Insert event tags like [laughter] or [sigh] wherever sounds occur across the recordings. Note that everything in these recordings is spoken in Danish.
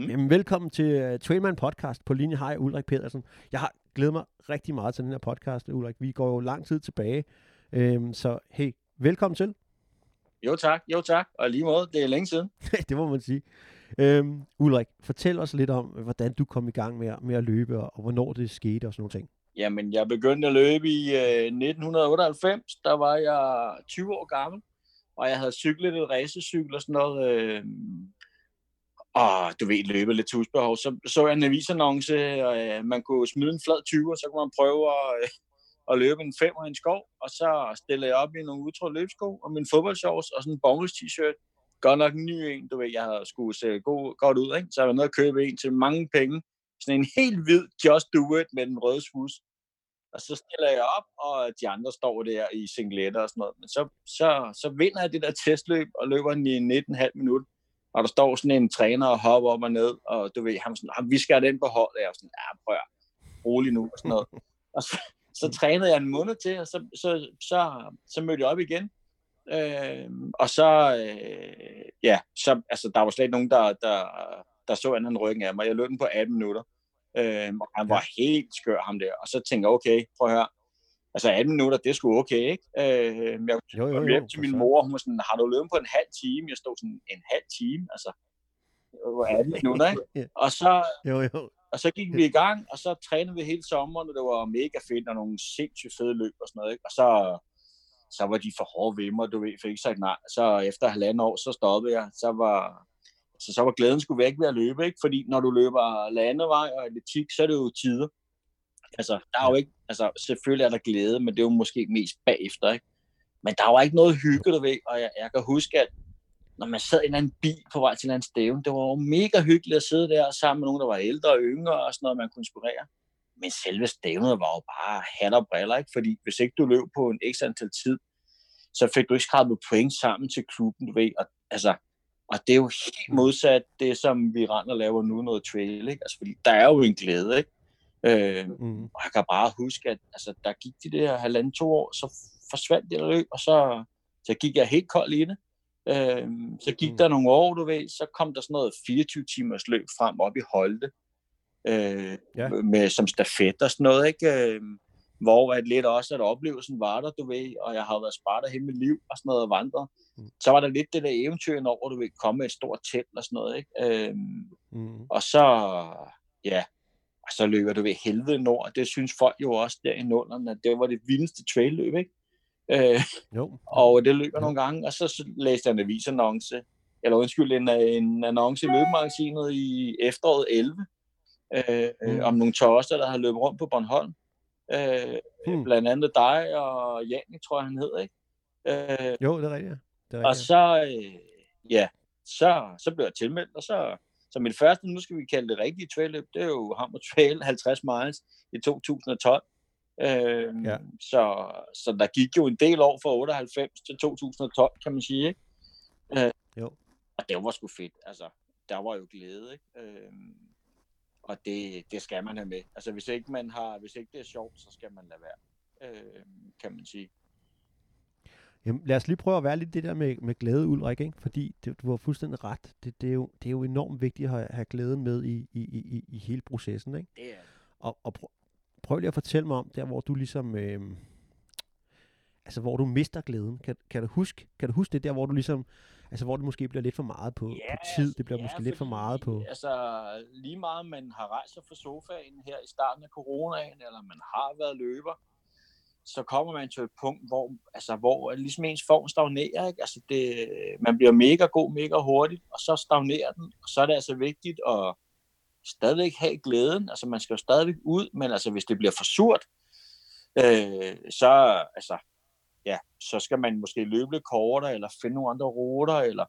Mm. Jamen, velkommen til uh, Trailman Podcast på linje Hej, Ulrik Pedersen. Jeg har glædet mig rigtig meget til den her podcast, Ulrik. Vi går jo lang tid tilbage, øhm, så hey, velkommen til. Jo tak, jo tak, og lige måde, det er længe siden. [laughs] det må man sige. Øhm, Ulrik, fortæl os lidt om, hvordan du kom i gang med, med at løbe, og, og hvornår det skete og sådan nogle ting. Jamen, jeg begyndte at løbe i øh, 1998, der var jeg 20 år gammel, og jeg havde cyklet et racecykel og sådan noget, øh, og du ved, løbe lidt tusbehov. Så så jeg en avisannonce, og øh, man kunne smide en flad 20, og så kunne man prøve at, øh, at løbe en 5 i en skov, og så stillede jeg op i nogle udtrådte løbsko, og min fodboldshorts, og sådan en bonus t-shirt. Godt nok en ny en, du ved, jeg havde skulle se øh, god, godt ud, ikke? Så jeg var nødt at købe en til mange penge. Sådan en helt hvid Just Do It med den røde svus. Og så stiller jeg op, og de andre står der i singletter og sådan noget. Men så, så, så vinder jeg det der testløb og løber den i 19,5 minutter og der står sådan en træner og hopper op og ned, og du ved, han sådan, ah, vi skal den på hold, og jeg er sådan, ja, prøv at, rolig nu, og sådan noget. [laughs] og så, så trænede jeg en måned til, og så, så, så, så mødte jeg op igen. Øh, og så, øh, ja, så, altså, der var slet ikke nogen, der, der, der så anden ryggen af mig. Jeg løb den på 18 minutter, øh, og han var helt skør, ham der. Og så tænkte jeg, okay, prøv at høre, altså 18 minutter, det sgu okay, ikke? Øh, jeg jo, jo, jo, hjem til min mor, hun var sådan, har du løbet på en halv time? Jeg stod sådan, en halv time, altså, hvor 18 minutter, ikke? Og så, jo, jo. og så gik vi i gang, og så trænede vi hele sommeren, og det var mega fedt, og nogle sindssygt fede løb og sådan noget, ikke? Og så, så var de for hårde ved mig, du ved, fik ikke sagt nej. Så efter halvandet år, så stoppede jeg. Så var, så, så var glæden skulle væk ved at løbe, ikke? Fordi når du løber landevej og atletik, så er det jo tider. Altså, der er jo ikke, altså, selvfølgelig er der glæde, men det er jo måske mest bagefter, ikke? Men der var ikke noget hygge, du ved, og jeg, jeg kan huske, at når man sad i en anden bil på vej til en anden stævne, det var jo mega hyggeligt at sidde der sammen med nogen, der var ældre og yngre og sådan noget, man kunne inspirere. Men selve stævnet var jo bare hat og briller, ikke? Fordi hvis ikke du løb på en ekstra antal tid, så fik du ikke skrabet point sammen til klubben, du ved. Og, altså, og det er jo helt modsat det, som vi render og laver nu, noget trail, ikke? Altså, fordi der er jo en glæde, ikke? Øh, mm. Og jeg kan bare huske, at altså, der gik de der halvanden to år, så forsvandt det løb, og så, så gik jeg helt kold i det. Øh, så gik mm. der nogle år, du ved, så kom der sådan noget 24 timers løb frem op i Holte, øh, ja. med, som stafet og sådan noget, ikke? Øh, hvor at lidt også, at oplevelsen var der, du ved, og jeg havde været spartet hele mit liv og sådan noget og vandret. Mm. Så var der lidt det der eventyr over, du ved, komme med et stort telt og sådan noget, ikke? Øh, mm. Og så, ja, og så løber du ved helvede nord. Det synes folk jo også der i nullerne, at det var det vildeste trailløb, ikke? Øh, jo. Og det løber jo. nogle gange, og så, læste jeg en avisannonce, eller undskyld, en, en annonce i løbemagasinet i efteråret 11, øh, mm. om nogle tosser, der har løbet rundt på Bornholm. Øh, mm. Blandt andet dig og Janik, tror jeg, han hedder, ikke? Øh, jo, det er rigtigt. Det er rigtigt. Og så, øh, ja, så, så blev jeg tilmeldt, og så så mit første, nu skal vi kalde det rigtige trailløb, det er jo Hammer Trail [laughs] 50 miles i 2012. Øh, ja. så, så der gik jo en del år fra 98 til 2012, kan man sige. Ikke? Øh, jo. Og det var sgu fedt. Altså, der var jo glæde. Ikke? Øh, og det, det skal man have med. Altså, hvis ikke, man har, hvis ikke det er sjovt, så skal man lade være, øh, kan man sige. Jamen, lad os lige prøve at være lidt det der med, med glæde, Ulrik, ikke? fordi det, du har fuldstændig ret. Det, det, er jo, det er jo enormt vigtigt at have, have glæden med i, i, i, i hele processen. Ikke? Det er Og, og prøv, prøv lige at fortælle mig om der, hvor du ligesom... Øh, altså, hvor du mister glæden. Kan, kan, du huske, kan du huske det der, hvor du ligesom... Altså, hvor det måske bliver lidt for meget på, ja, på tid. Det bliver ja, måske fordi, lidt for meget på... Altså, lige meget man har rejst sig fra sofaen her i starten af coronaen, eller man har været løber, så kommer man til et punkt, hvor, altså, hvor ligesom ens form stagnerer. Ikke? Altså det, man bliver mega god, mega hurtigt, og så stagnerer den. Og så er det altså vigtigt at stadigvæk have glæden. Altså man skal jo stadigvæk ud, men altså hvis det bliver for surt, øh, så, altså, ja, så skal man måske løbe lidt kortere, eller finde nogle andre ruter, eller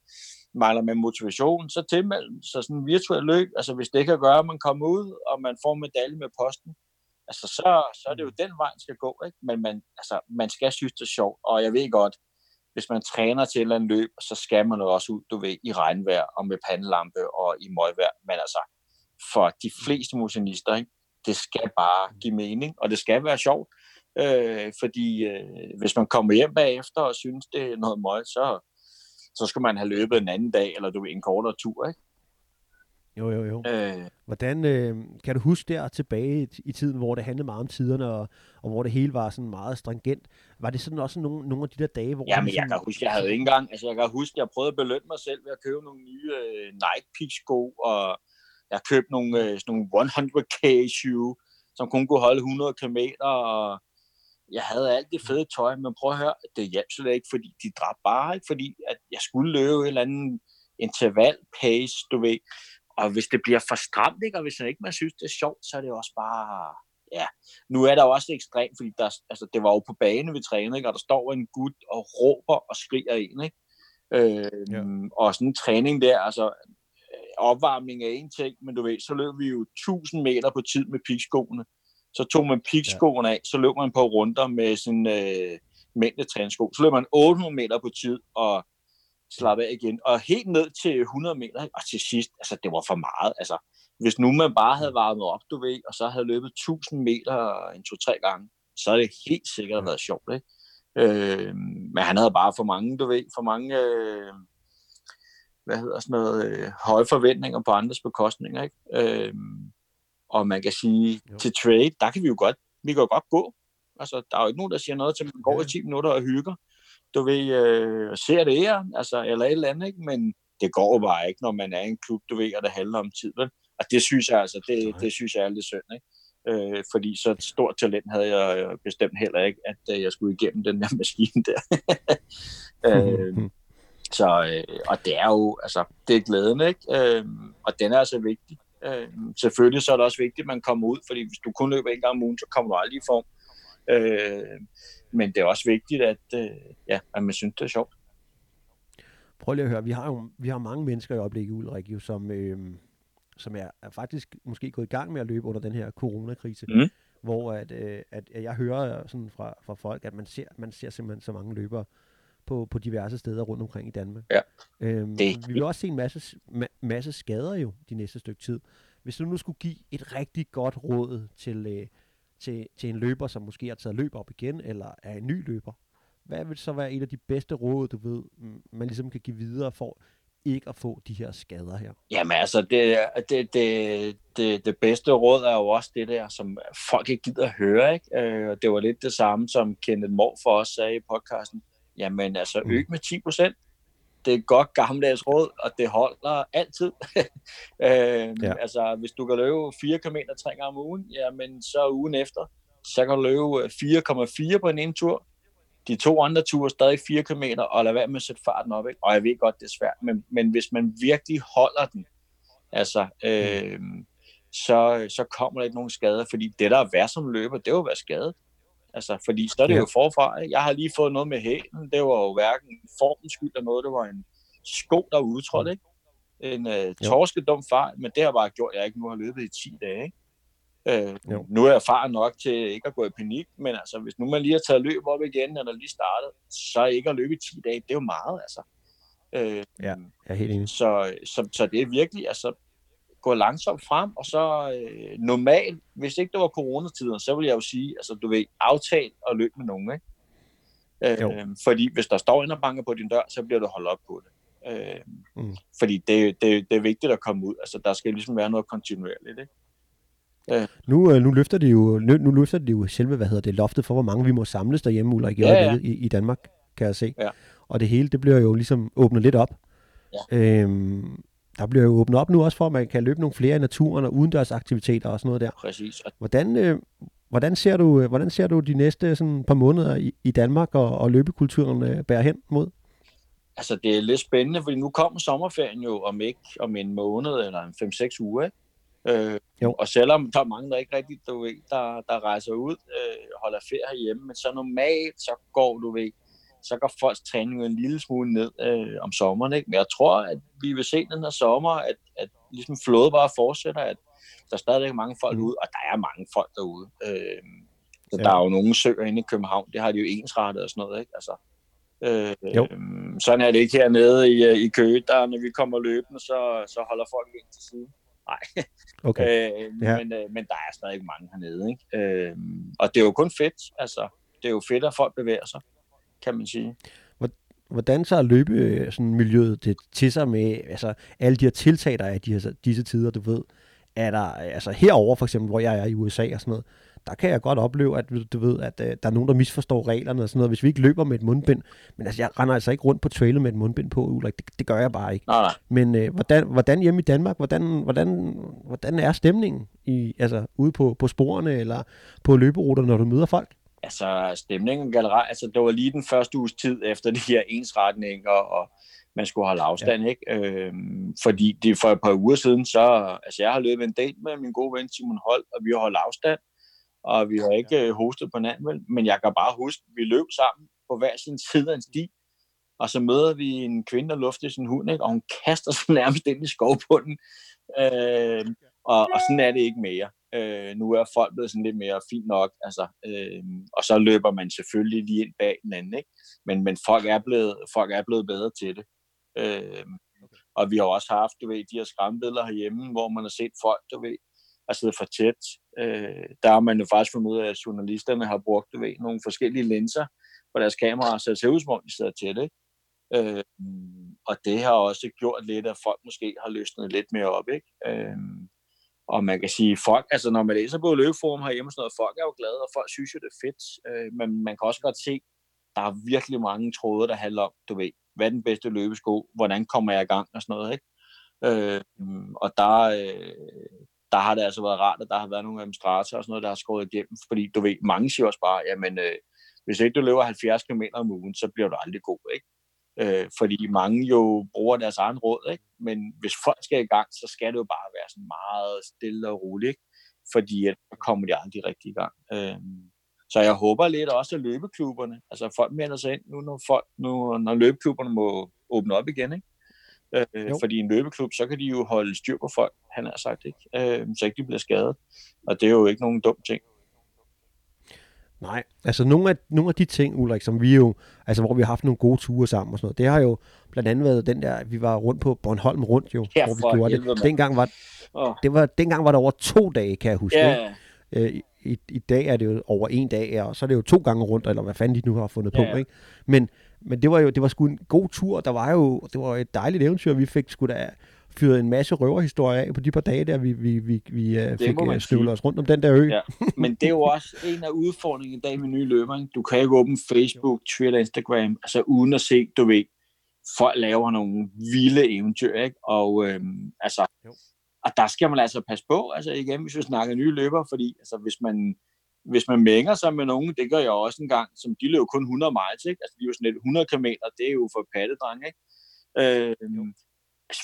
mangler man motivation, så tilmeld så sådan en virtuel løb, altså hvis det kan gøre, at man kommer ud, og man får medalje med posten, altså så, så er det jo mm. den vej, man skal gå, ikke? Men man, altså, man skal synes, det er sjovt, og jeg ved godt, hvis man træner til et eller andet løb, så skal man også ud, du ved, i regnvejr og med pandelampe og i møgvejr, men altså, for de mm. fleste motionister, ikke? det skal bare mm. give mening, og det skal være sjovt, øh, fordi øh, hvis man kommer hjem bagefter og synes, det er noget møg, så, så skal man have løbet en anden dag, eller du ved, en kortere tur, ikke? Jo, jo, jo. Øh, Hvordan øh, kan du huske der tilbage i, i tiden, hvor det handlede meget om tiderne, og, og hvor det hele var sådan meget stringent? Var det sådan også nogle, nogle af de der dage, hvor... Ja, men jeg kan huske, jeg havde ikke engang... Altså, jeg kan huske, jeg prøvede at belønne mig selv ved at købe nogle nye øh, Nike Peak sko, og jeg købte nogle, øh, sådan nogle 100k shoe, som kun kunne holde 100 km, og jeg havde alt det fede tøj, men prøv at høre, det hjalp slet ikke, fordi de dræbte bare, ikke fordi at jeg skulle løbe et eller andet interval pace, du ved, og hvis det bliver for stramt, ikke, og hvis man ikke man synes, det er sjovt, så er det også bare, ja, nu er der også ekstremt, fordi der, altså, det var jo på bane, vi trænede, ikke, og der står en gut og råber og skriger en, ikke? Øh, ja. Og sådan en træning der, altså opvarmning er en ting, men du ved, så løb vi jo 1000 meter på tid med pikskoene. Så tog man pikskoene af, så løb man på runder med sin øh, mængdetræningssko. Så løb man 800 meter på tid og slap af igen. Og helt ned til 100 meter, og til sidst, altså det var for meget. Altså, hvis nu man bare havde varmet op, du ved, og så havde løbet 1000 meter en to-tre gange, så er det helt sikkert været sjovt, ikke? Øh, men han havde bare for mange, du ved, for mange øh, hvad hedder sådan noget, øh, høje forventninger på andres bekostninger, ikke? Øh, og man kan sige, jo. til trade, der kan vi jo godt, vi kan jo godt gå. Altså, der er jo ikke nogen, der siger noget til, man går ja. i 10 minutter og hygger. Du ved, øh, ser det her, altså, eller et eller andet, ikke? Men det går bare ikke, når man er i en klub, du ved, og det handler om tid, vel? Og det synes jeg altså, det, det synes jeg er lidt synd, ikke? Øh, fordi så et stort talent havde jeg bestemt heller ikke, at øh, jeg skulle igennem den der [laughs] maskine der. [laughs] øh, så, øh, og det er jo, altså, det er glæden, ikke? Øh, og den er altså vigtig. Øh, selvfølgelig så er det også vigtigt, at man kommer ud, fordi hvis du kun løber en gang om ugen, så kommer du aldrig i form. Øh, men det er også vigtigt, at, øh, ja, at man synes, det er sjovt. Prøv lige at høre, vi har jo vi har mange mennesker i øjeblikket, Ulrik, jo, som, øh, som er, er faktisk måske gået i gang med at løbe under den her coronakrise, mm. hvor at, øh, at jeg hører sådan fra, fra folk, at man ser, man ser simpelthen så mange løbere, på, på diverse steder rundt omkring i Danmark. Ja. Øhm, det. Vi vil også se en masse, ma- masse skader jo de næste stykke tid. Hvis du nu skulle give et rigtig godt råd til, øh, til, til en løber, som måske har taget løb op igen, eller er en ny løber, hvad vil så være et af de bedste råd, du ved, man ligesom kan give videre for ikke at få de her skader her? Jamen altså, det, det, det, det, det bedste råd er jo også det der, som folk ikke gider at høre. Ikke? Øh, det var lidt det samme, som Kenneth Mohr for os sagde i podcasten. Jamen altså, mm. øg med 10 procent. Det er et godt gammeldags råd, og det holder altid. [laughs] øh, ja. Altså, hvis du kan løbe 4 km tre gange om ugen, jamen så ugen efter, så kan du løbe 4,4 på en ene tur. De to andre ture stadig 4 km, og lad være med at sætte farten op. Ikke? Og jeg ved godt, det er svært, men, men hvis man virkelig holder den, altså, øh, så, så kommer der ikke nogen skader, fordi det, der er værd som løber, det er jo at være skadet. Altså, fordi så er det ja. jo forfra. Jeg har lige fået noget med hælen. Det var jo hverken formens skyld eller noget. Det var en sko, der udtrådte, mm. ikke? En uh, torskedum fejl, men det har bare gjort, at jeg ikke nu har løbet i 10 dage, ikke? Uh, nu er jeg erfaren nok til ikke at gå i panik, men altså, hvis nu man lige har taget løb op igen, eller lige startet, så ikke at løbe i 10 dage, det er jo meget, altså. Uh, ja, jeg er helt enig. Så, så, så det er virkelig, altså, gå langsomt frem, og så øh, normalt, hvis ikke det var coronatiden, så vil jeg jo sige, altså du ved, aftale og løb med nogen, ikke? Øh, fordi hvis der står en og banker på din dør, så bliver du holdt op på det. Øh, mm. Fordi det, det, det er vigtigt at komme ud. Altså, der skal ligesom være noget kontinuerligt, ikke? Øh. Nu, øh, nu, løfter det jo, nu, nu løfter det jo selve, hvad hedder det, loftet for, hvor mange vi må samles derhjemme, Ulrik, ja, ja. I, i Danmark, kan jeg se. Ja. Og det hele, det bliver jo ligesom åbnet lidt op. Ja. Øhm, der bliver jo åbnet op nu også for, at man kan løbe nogle flere i naturen og udendørs aktiviteter og sådan noget der. Præcis. Hvordan, øh, hvordan, ser, du, øh, hvordan ser du de næste sådan, par måneder i, i Danmark og, og løbekulturen øh, bære hen mod? Altså, det er lidt spændende, fordi nu kommer sommerferien jo om ikke om en måned eller en 5-6 uger, ikke? Øh, jo. Og selvom der er mange, der ikke rigtig, du ved, der, der rejser ud, øh, holder ferie herhjemme, men så normalt, så går du ved, så går folks træning en lille smule ned øh, om sommeren. Ikke? Men jeg tror, at vi vil se den her sommer, at, at ligesom flåde bare fortsætter, at der stadigvæk er mange folk mm. ude, og der er mange folk derude. Øh, så ja. der er jo nogle søer inde i København, det har de jo ensrettet og sådan noget, ikke? Altså, øh, jo. sådan er det ikke hernede i, øh, i Køge, der når vi kommer løbende, så, så holder folk ind til siden. Nej. [laughs] Okay. øh, ja. men, øh, men der er stadig mange hernede, ikke? Øh, og det er jo kun fedt, altså. Det er jo fedt, at folk bevæger sig kan man sige. hvordan så løbe øh, sådan miljøet det til sig med altså, alle de her tiltag, der er i de her, disse tider, du ved? Er der, altså herover for eksempel, hvor jeg er i USA og sådan noget, der kan jeg godt opleve, at du ved, at uh, der er nogen, der misforstår reglerne og sådan noget, hvis vi ikke løber med et mundbind. Men altså, jeg render altså ikke rundt på trailet med et mundbind på, Ulrik. Det, det gør jeg bare ikke. Nej, nej. Men uh, hvordan, hvordan hjemme i Danmark, hvordan, hvordan, hvordan er stemningen i, altså, ude på, på sporene eller på løberuter, når du møder folk? Altså, stemningen generelt, altså, det var lige den første uges tid efter de her ensretninger, og man skulle holde afstand, ja. ikke? Øhm, fordi det for et par uger siden, så, altså jeg har løbet en date med min gode ven Simon Holt, og vi har holdt afstand, og vi har ikke ja. hostet på hinanden, men jeg kan bare huske, at vi løb sammen på hver sin side af en sti, og så møder vi en kvinde, der lufter sin hund, ikke? og hun kaster sig nærmest ind i skovbunden. Øh, og, og sådan er det ikke mere. Øh, nu er folk blevet sådan lidt mere fint nok, altså, øh, og så løber man selvfølgelig lige ind bag den anden, ikke? Men, men folk, er blevet, folk er blevet bedre til det. Øh, og vi har også haft, du ved, de her skræmmebilleder herhjemme, hvor man har set folk, du ved, at sidde for tæt. Øh, der har man jo faktisk fundet ud af, at journalisterne har brugt, du ved, nogle forskellige linser på deres kameraer, så det ser ud som om, de sidder tæt, ikke? Øh, og det har også gjort lidt, at folk måske har løsnet lidt mere op, ikke? Øh, og man kan sige, folk, altså når man læser på løbeforum herhjemme sådan noget, folk er jo glade, og folk synes jo, det er fedt. Øh, men man kan også godt se, der er virkelig mange tråde, der handler om, du ved, hvad er den bedste løbesko, hvordan kommer jeg i gang og sådan noget, ikke? Øh, og der, øh, der har det altså været rart, at der har været nogle administratorer og sådan noget, der har skåret igennem, fordi du ved, mange siger også bare, jamen, øh, hvis ikke du løber 70 km om ugen, så bliver du aldrig god, ikke? Øh, fordi mange jo bruger deres egen råd, ikke? men hvis folk skal i gang, så skal det jo bare være sådan meget stille og roligt, ikke? fordi at, så kommer de aldrig rigtig i gang. Øh, så jeg håber lidt også, at løbeklubberne, altså folk melder sig ind nu, når, folk, nu, når løbeklubberne må åbne op igen, ikke? Øh, fordi en løbeklub, så kan de jo holde styr på folk, han har sagt, ikke? Øh, så ikke de bliver skadet. Og det er jo ikke nogen dum ting. Nej, altså nogle af, nogle af de ting, Ulrik, som vi jo, altså hvor vi har haft nogle gode ture sammen og sådan noget, det har jo blandt andet været den der, vi var rundt på Bornholm rundt jo, ja, hvor vi gjorde det. Dengang var, oh. det var, dengang var det over to dage, kan jeg huske. Ja. Øh, i, I dag er det jo over en dag, og så er det jo to gange rundt, eller hvad fanden de nu har fundet ja. på, ikke? Men, men det var jo det var sgu en god tur, der var jo, det var et dejligt eventyr, vi fik sgu da fyret en masse røverhistorier af på de par dage, der vi, vi, vi, vi uh, fik uh, støvlet os rundt om den der ø. Ja. Men det er jo også en af udfordringerne i dag med nye løber. Du kan ikke åbne Facebook, Twitter, Instagram, altså uden at se, du ved, folk laver nogle vilde eventyr, ikke? Og øhm, altså, jo. og der skal man altså passe på, altså igen, hvis vi snakker nye løber, fordi altså, hvis man hvis man mænger sig med nogen, det gør jeg også en gang, som de løber kun 100 miles, ikke? Altså, de er jo sådan lidt 100 km, det er jo for pattedreng, ikke? Øh,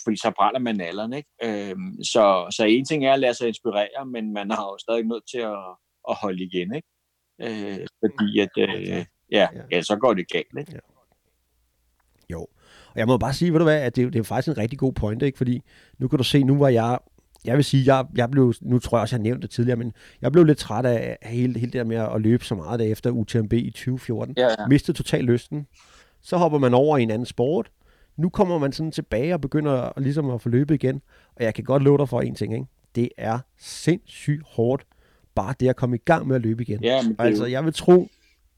fordi så brænder man alderen, ikke? Øhm, så, så en ting er at lade sig inspirere, men man har jo stadig nødt til at, at holde igen, ikke? Øh, fordi at, øh, ja, ja, så går det galt, ikke? Ja. Jo, og jeg må bare sige, ved du hvad, at det, det er faktisk en rigtig god point, ikke? Fordi nu kan du se, nu var jeg jeg vil sige, jeg, jeg blev, nu tror jeg også, jeg har nævnt det tidligere, men jeg blev lidt træt af hele, hele det der med at løbe så meget der efter UTMB i 2014. Ja, ja. Mistede totalt lysten. Så hopper man over i en anden sport, nu kommer man sådan tilbage og begynder at, ligesom at få løbet igen. Og jeg kan godt love dig for en ting, ikke? Det er sindssygt hårdt, bare det at komme i gang med at løbe igen. Ja, altså, jeg vil tro,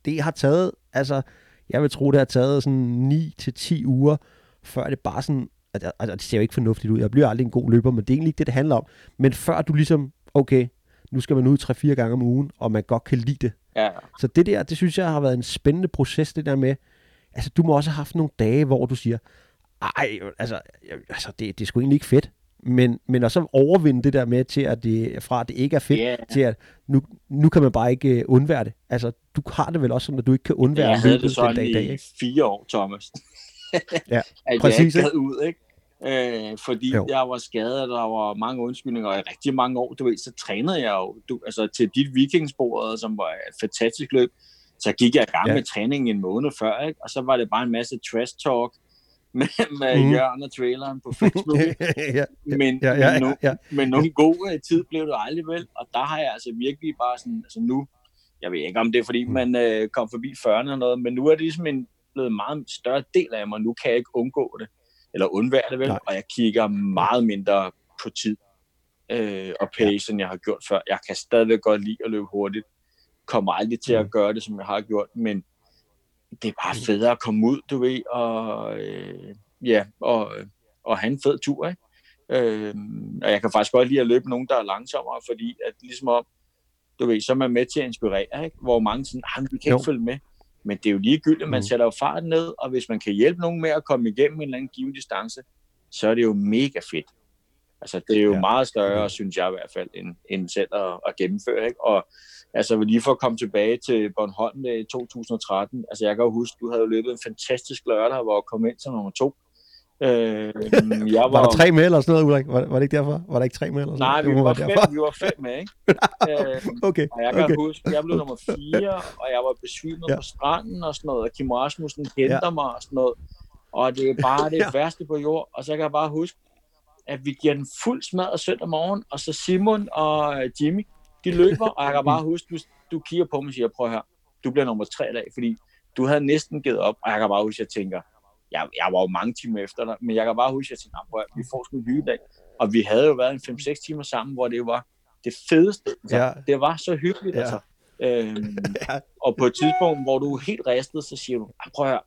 det har taget, altså, jeg vil tro, det har taget sådan 9-10 uger, før det bare sådan, altså, altså, det ser jo ikke fornuftigt ud, jeg bliver aldrig en god løber, men det er egentlig ikke det, det handler om. Men før du ligesom, okay, nu skal man ud 3-4 gange om ugen, og man godt kan lide det. Ja. Så det der, det synes jeg har været en spændende proces, det der med, altså du må også have haft nogle dage, hvor du siger, ej, altså, altså det, det er sgu egentlig ikke fedt. Men, men at så overvinde det der med til, at det, fra at det ikke er fedt, yeah. til at nu, nu kan man bare ikke uh, undvære det. Altså, du har det vel også sådan, at du ikke kan undvære ja, jeg havde det sådan dag, i dag, ikke? fire år, Thomas. [laughs] ja, at præcis. Jeg ikke ud, ikke? Øh, fordi jo. jeg var skadet, og der var mange undskyldninger, og i rigtig mange år, du ved, så trænede jeg jo, du, altså til dit vikingsporet, som var et fantastisk løb, så gik jeg i gang ja. med træningen en måned før, ikke? og så var det bare en masse trash talk, med, med mm. Jørgen og traileren på Facebook. [laughs] ja, men, ja, ja, men, no, ja, ja. men nogle gode tid blev det aldrig vel, og der har jeg altså virkelig bare sådan, altså nu, jeg ved ikke om det er fordi mm. man øh, kom forbi 40'erne og noget, men nu er det ligesom en, blevet en meget større del af mig, nu kan jeg ikke undgå det, eller undvære det vel, Nej. og jeg kigger meget mindre på tid øh, og pace, ja. end jeg har gjort før. Jeg kan stadigvæk godt lide at løbe hurtigt, kommer aldrig til at mm. gøre det, som jeg har gjort, men det er bare federe at komme ud, du ved, og, øh, ja, og, og have en fed tur, ikke? Øh, og jeg kan faktisk godt lide at løbe nogen, der er langsommere, fordi at ligesom om, du ved, så er man med til at inspirere, ikke? hvor mange sådan, ah, vi kan ikke følge med. Men det er jo ligegyldigt, man mm. sætter jo farten ned, og hvis man kan hjælpe nogen med at komme igennem en eller anden given distance, så er det jo mega fedt. Altså, det er jo ja. meget større, mm. synes jeg i hvert fald, end, end selv at, at gennemføre. Ikke? Og altså, lige for at komme tilbage til Bornholm i 2013, altså jeg kan jo huske, du havde løbet en fantastisk lørdag, hvor jeg kom ind som nummer to. Øh, jeg var, [laughs] var der tre med eller sådan noget, Ulrik? Var, var det ikke derfor? Var der ikke tre med? Eller sådan Nej, vi var, fem, vi var fem med, ikke? [laughs] øh, okay, og jeg kan okay. huske, jeg blev nummer fire, og jeg var besvimet ja. på stranden og sådan noget, og Kim Rasmussen henter ja. mig og sådan noget. Og det er bare [laughs] det ja. værste på jord. Og så kan jeg bare huske, at vi giver den fuld smad søndag morgen, og så Simon og Jimmy, de løber, og jeg kan bare huske, du, du kigger på mig og siger, prøv her, du bliver nummer tre i dag, fordi du havde næsten givet op, og jeg kan bare huske, at jeg tænker, jeg, jeg var jo mange timer efter dig, men jeg kan bare huske, at jeg tænkte, prøv, vi får sgu en dag. Og vi havde jo været en 5-6 timer sammen, hvor det var det fedeste. Altså, ja. Det var så hyggeligt. Ja. Altså. Øhm, [laughs] ja. Og på et tidspunkt, hvor du er helt ristet, så siger du, prøv at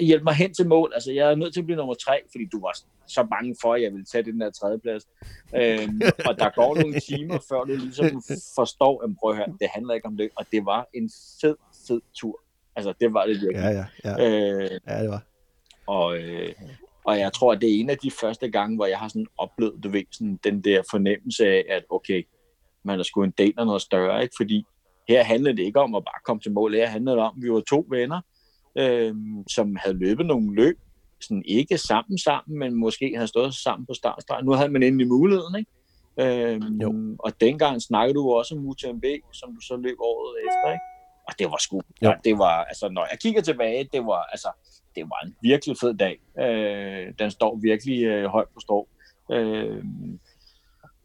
hjælp mig hen til mål. Altså, jeg er nødt til at blive nummer tre, fordi du var så bange for, at jeg ville tage den der tredje plads. Øhm, og der går nogle timer, før du ligesom forstår, at prøv at høre, det handler ikke om det. Og det var en fed, fed tur. Altså, det var det virkelig. Ja, ja, ja. Øh, ja det var. Og, øh, og jeg tror, at det er en af de første gange, hvor jeg har sådan oplevet, du ved, sådan den der fornemmelse af, at okay, man er sgu en del af noget større, ikke? Fordi her handlede det ikke om at bare komme til mål, her handlede det om, at vi var to venner, øh, som havde løbet nogle løb, sådan ikke sammen sammen, men måske havde stået sammen på startstregen. Nu havde man endelig muligheden, ikke? Øh, jo. Og dengang snakkede du også om UTMB, som du så løb året efter, ikke? Og det var sgu, ja. det var, altså når jeg kigger tilbage, det var, altså, det var en virkelig fed dag. Øh, den står virkelig øh, højt på strå. Øh,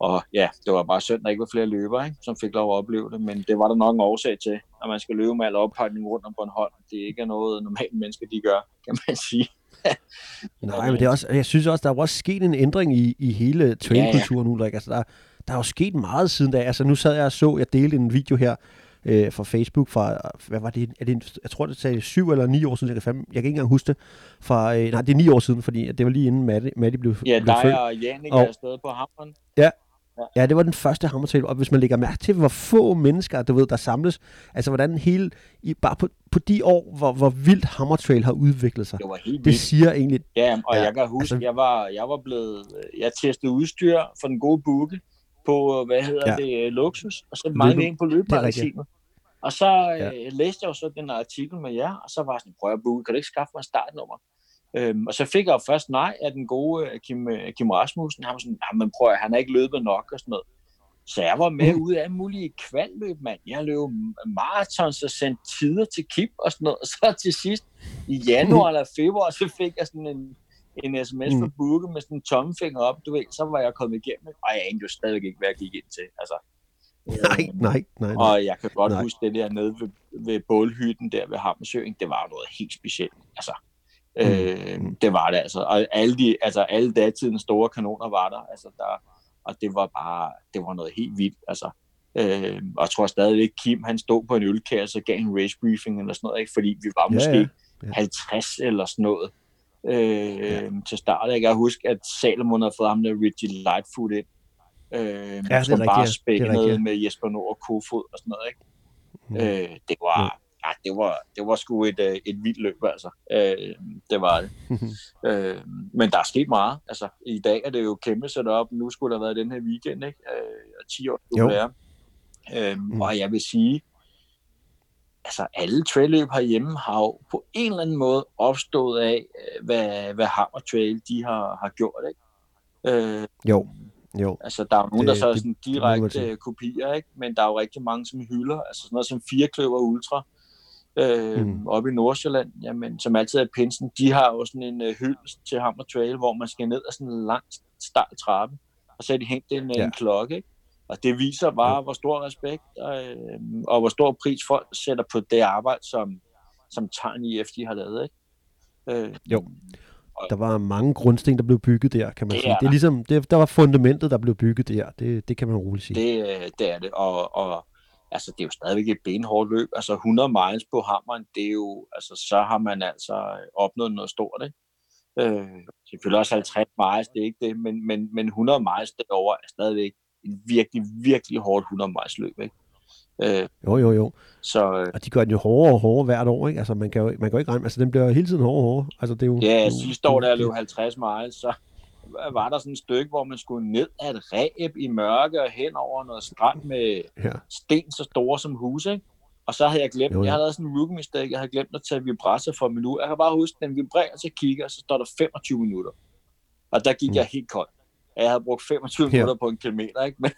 og ja, det var bare synd, at der ikke var flere løbere, ikke, som fik lov at opleve det, men det var der nok en årsag til, at man skal løbe med al oppakning rundt om Bornholm. Det er ikke noget, normalt mennesker de gør, kan man sige. [laughs] Nej, men det er også, jeg synes også, der er også sket en ændring i, i hele trailkulturen ja, ja. nu. Like, altså, der, der er jo sket meget siden da. Altså, nu sad jeg og så, jeg delte en video her, øh, fra Facebook fra, hvad var det, er det jeg tror det sagde syv eller ni år siden, jeg kan, jeg kan ikke engang huske det, fra, øh, nej det er ni år siden, fordi det var lige inden Maddie, Maddie blev Ja, blev dig og Jannik er afsted på hammeren. Ja, Ja, det var den første hammertale, og hvis man lægger mærke til, hvor få mennesker, du ved, der samles, altså hvordan hele, i, bare på, på de år, hvor, hvor vildt Hammertrail har udviklet sig. Det var helt Det vildt. siger egentlig... Ja, og ja, jeg kan huske, altså, jeg, var, jeg var blevet, jeg testede udstyr for den gode bukke på, hvad hedder ja. det, Luxus, og så manglede en på løbemagasinet. Og så ja. øh, læste jeg jo så den artikel med jer, og så var jeg sådan, prøv at booke, kan du ikke skaffe mig startnummer? Øhm, og så fik jeg først nej af den gode øh, Kim, øh, Kim Rasmussen. Han var sådan, men prøv at, han har ikke løbet nok og sådan noget. Så jeg var med mm. ude af mulige kvaldløb, mand. Jeg løb maraton, og sendte tider til Kip og sådan noget. Og [laughs] så til sidst, i januar eller februar, så fik jeg sådan en, en sms fra. Booke med sådan en tommefinger op, du ved, så var jeg kommet igennem, og jeg anede jo stadig ikke, hvad jeg gik ind til. Altså, Nej, nej, nej, nej. Og jeg kan godt nej. huske det der nede ved, ved bålhytten der ved Hammersøen. Det var noget helt specielt. Altså, mm. øh, det var det altså. Og alle, de, altså, alle datidens store kanoner var der. Altså, der og det var bare, det var noget helt vildt. Altså, øh, og jeg tror stadig ikke, Kim han stod på en ølkasse og gav en race briefing eller sådan noget, ikke? fordi vi var måske ja, ja. Ja. 50 eller sådan noget øh, ja. til start. Jeg kan huske, at Salomon havde fået ham der Richie Lightfoot ind, Øh, ja, som bare spændede med Jesper Nord og Kofod og sådan noget. Ikke? Mm. Øh, det var... Ja, det var, det var sgu et, øh, et vildt løb, altså. Øh, det var det. [laughs] øh, men der er sket meget. Altså, i dag er det jo kæmpe op. Nu skulle der have været den her weekend, ikke? Øh, 10 år jubilæum. Øh, mm. Og jeg vil sige, altså alle trailløb herhjemme har jo på en eller anden måde opstået af, øh, hvad, hvad Hammer Trail de har, har gjort, ikke? Øh, jo. Jo. Altså, der er nogen, det, der så er sådan direkte det, kopier, ikke? men der er jo rigtig mange, som hylder. Altså sådan noget som Firekløver Ultra øh, mm. oppe i Nordsjælland, jamen, som altid er pinsen, de har jo sådan en uh, hyldest til Hammer Trail, hvor man skal ned ad sådan en lang start trappe, og så er de hængt en, ja. en klokke, ikke? Og det viser bare, ja. hvor stor respekt og, øh, og hvor stor pris folk sætter på det arbejde, som, som Tarn IF de har lavet. Ikke? Øh, jo der var mange grundsten, der blev bygget der, kan man det sige. Det er ligesom, det, der var fundamentet, der blev bygget der. Det, det kan man roligt sige. Det, det er det, og, og altså det er jo stadigvæk et benhårdt løb. Altså 100 miles på hammeren, det er jo, altså så har man altså opnået noget stort, ikke? Øh, selvfølgelig også 50 miles, det er ikke det, men, men, men 100 miles derovre er stadigvæk et virkelig, virkelig hårdt 100 miles løb, ikke? Øh, jo, jo, jo. Så, øh, og de gør den jo hårdere og hårdere hvert år, ikke? Altså, man kan jo, man kan jo ikke regne, altså den bliver hele tiden hårdere og hårdere. Altså, det er jo, ja, sidste år, der løb 50 miles, så var der sådan et stykke, hvor man skulle ned af et ræb i mørke og hen over noget strand med ja. sten så store som hus, ikke? Og så havde jeg glemt, jo, ja. jeg havde lavet sådan en rookie mistake, jeg havde glemt at tage vibrator for en minut. Jeg kan bare huske, at den vibrerer, så kigger, så står der 25 minutter. Og der gik mm. jeg helt kold. Jeg havde brugt 25 ja. minutter på en kilometer, ikke? [laughs] Men,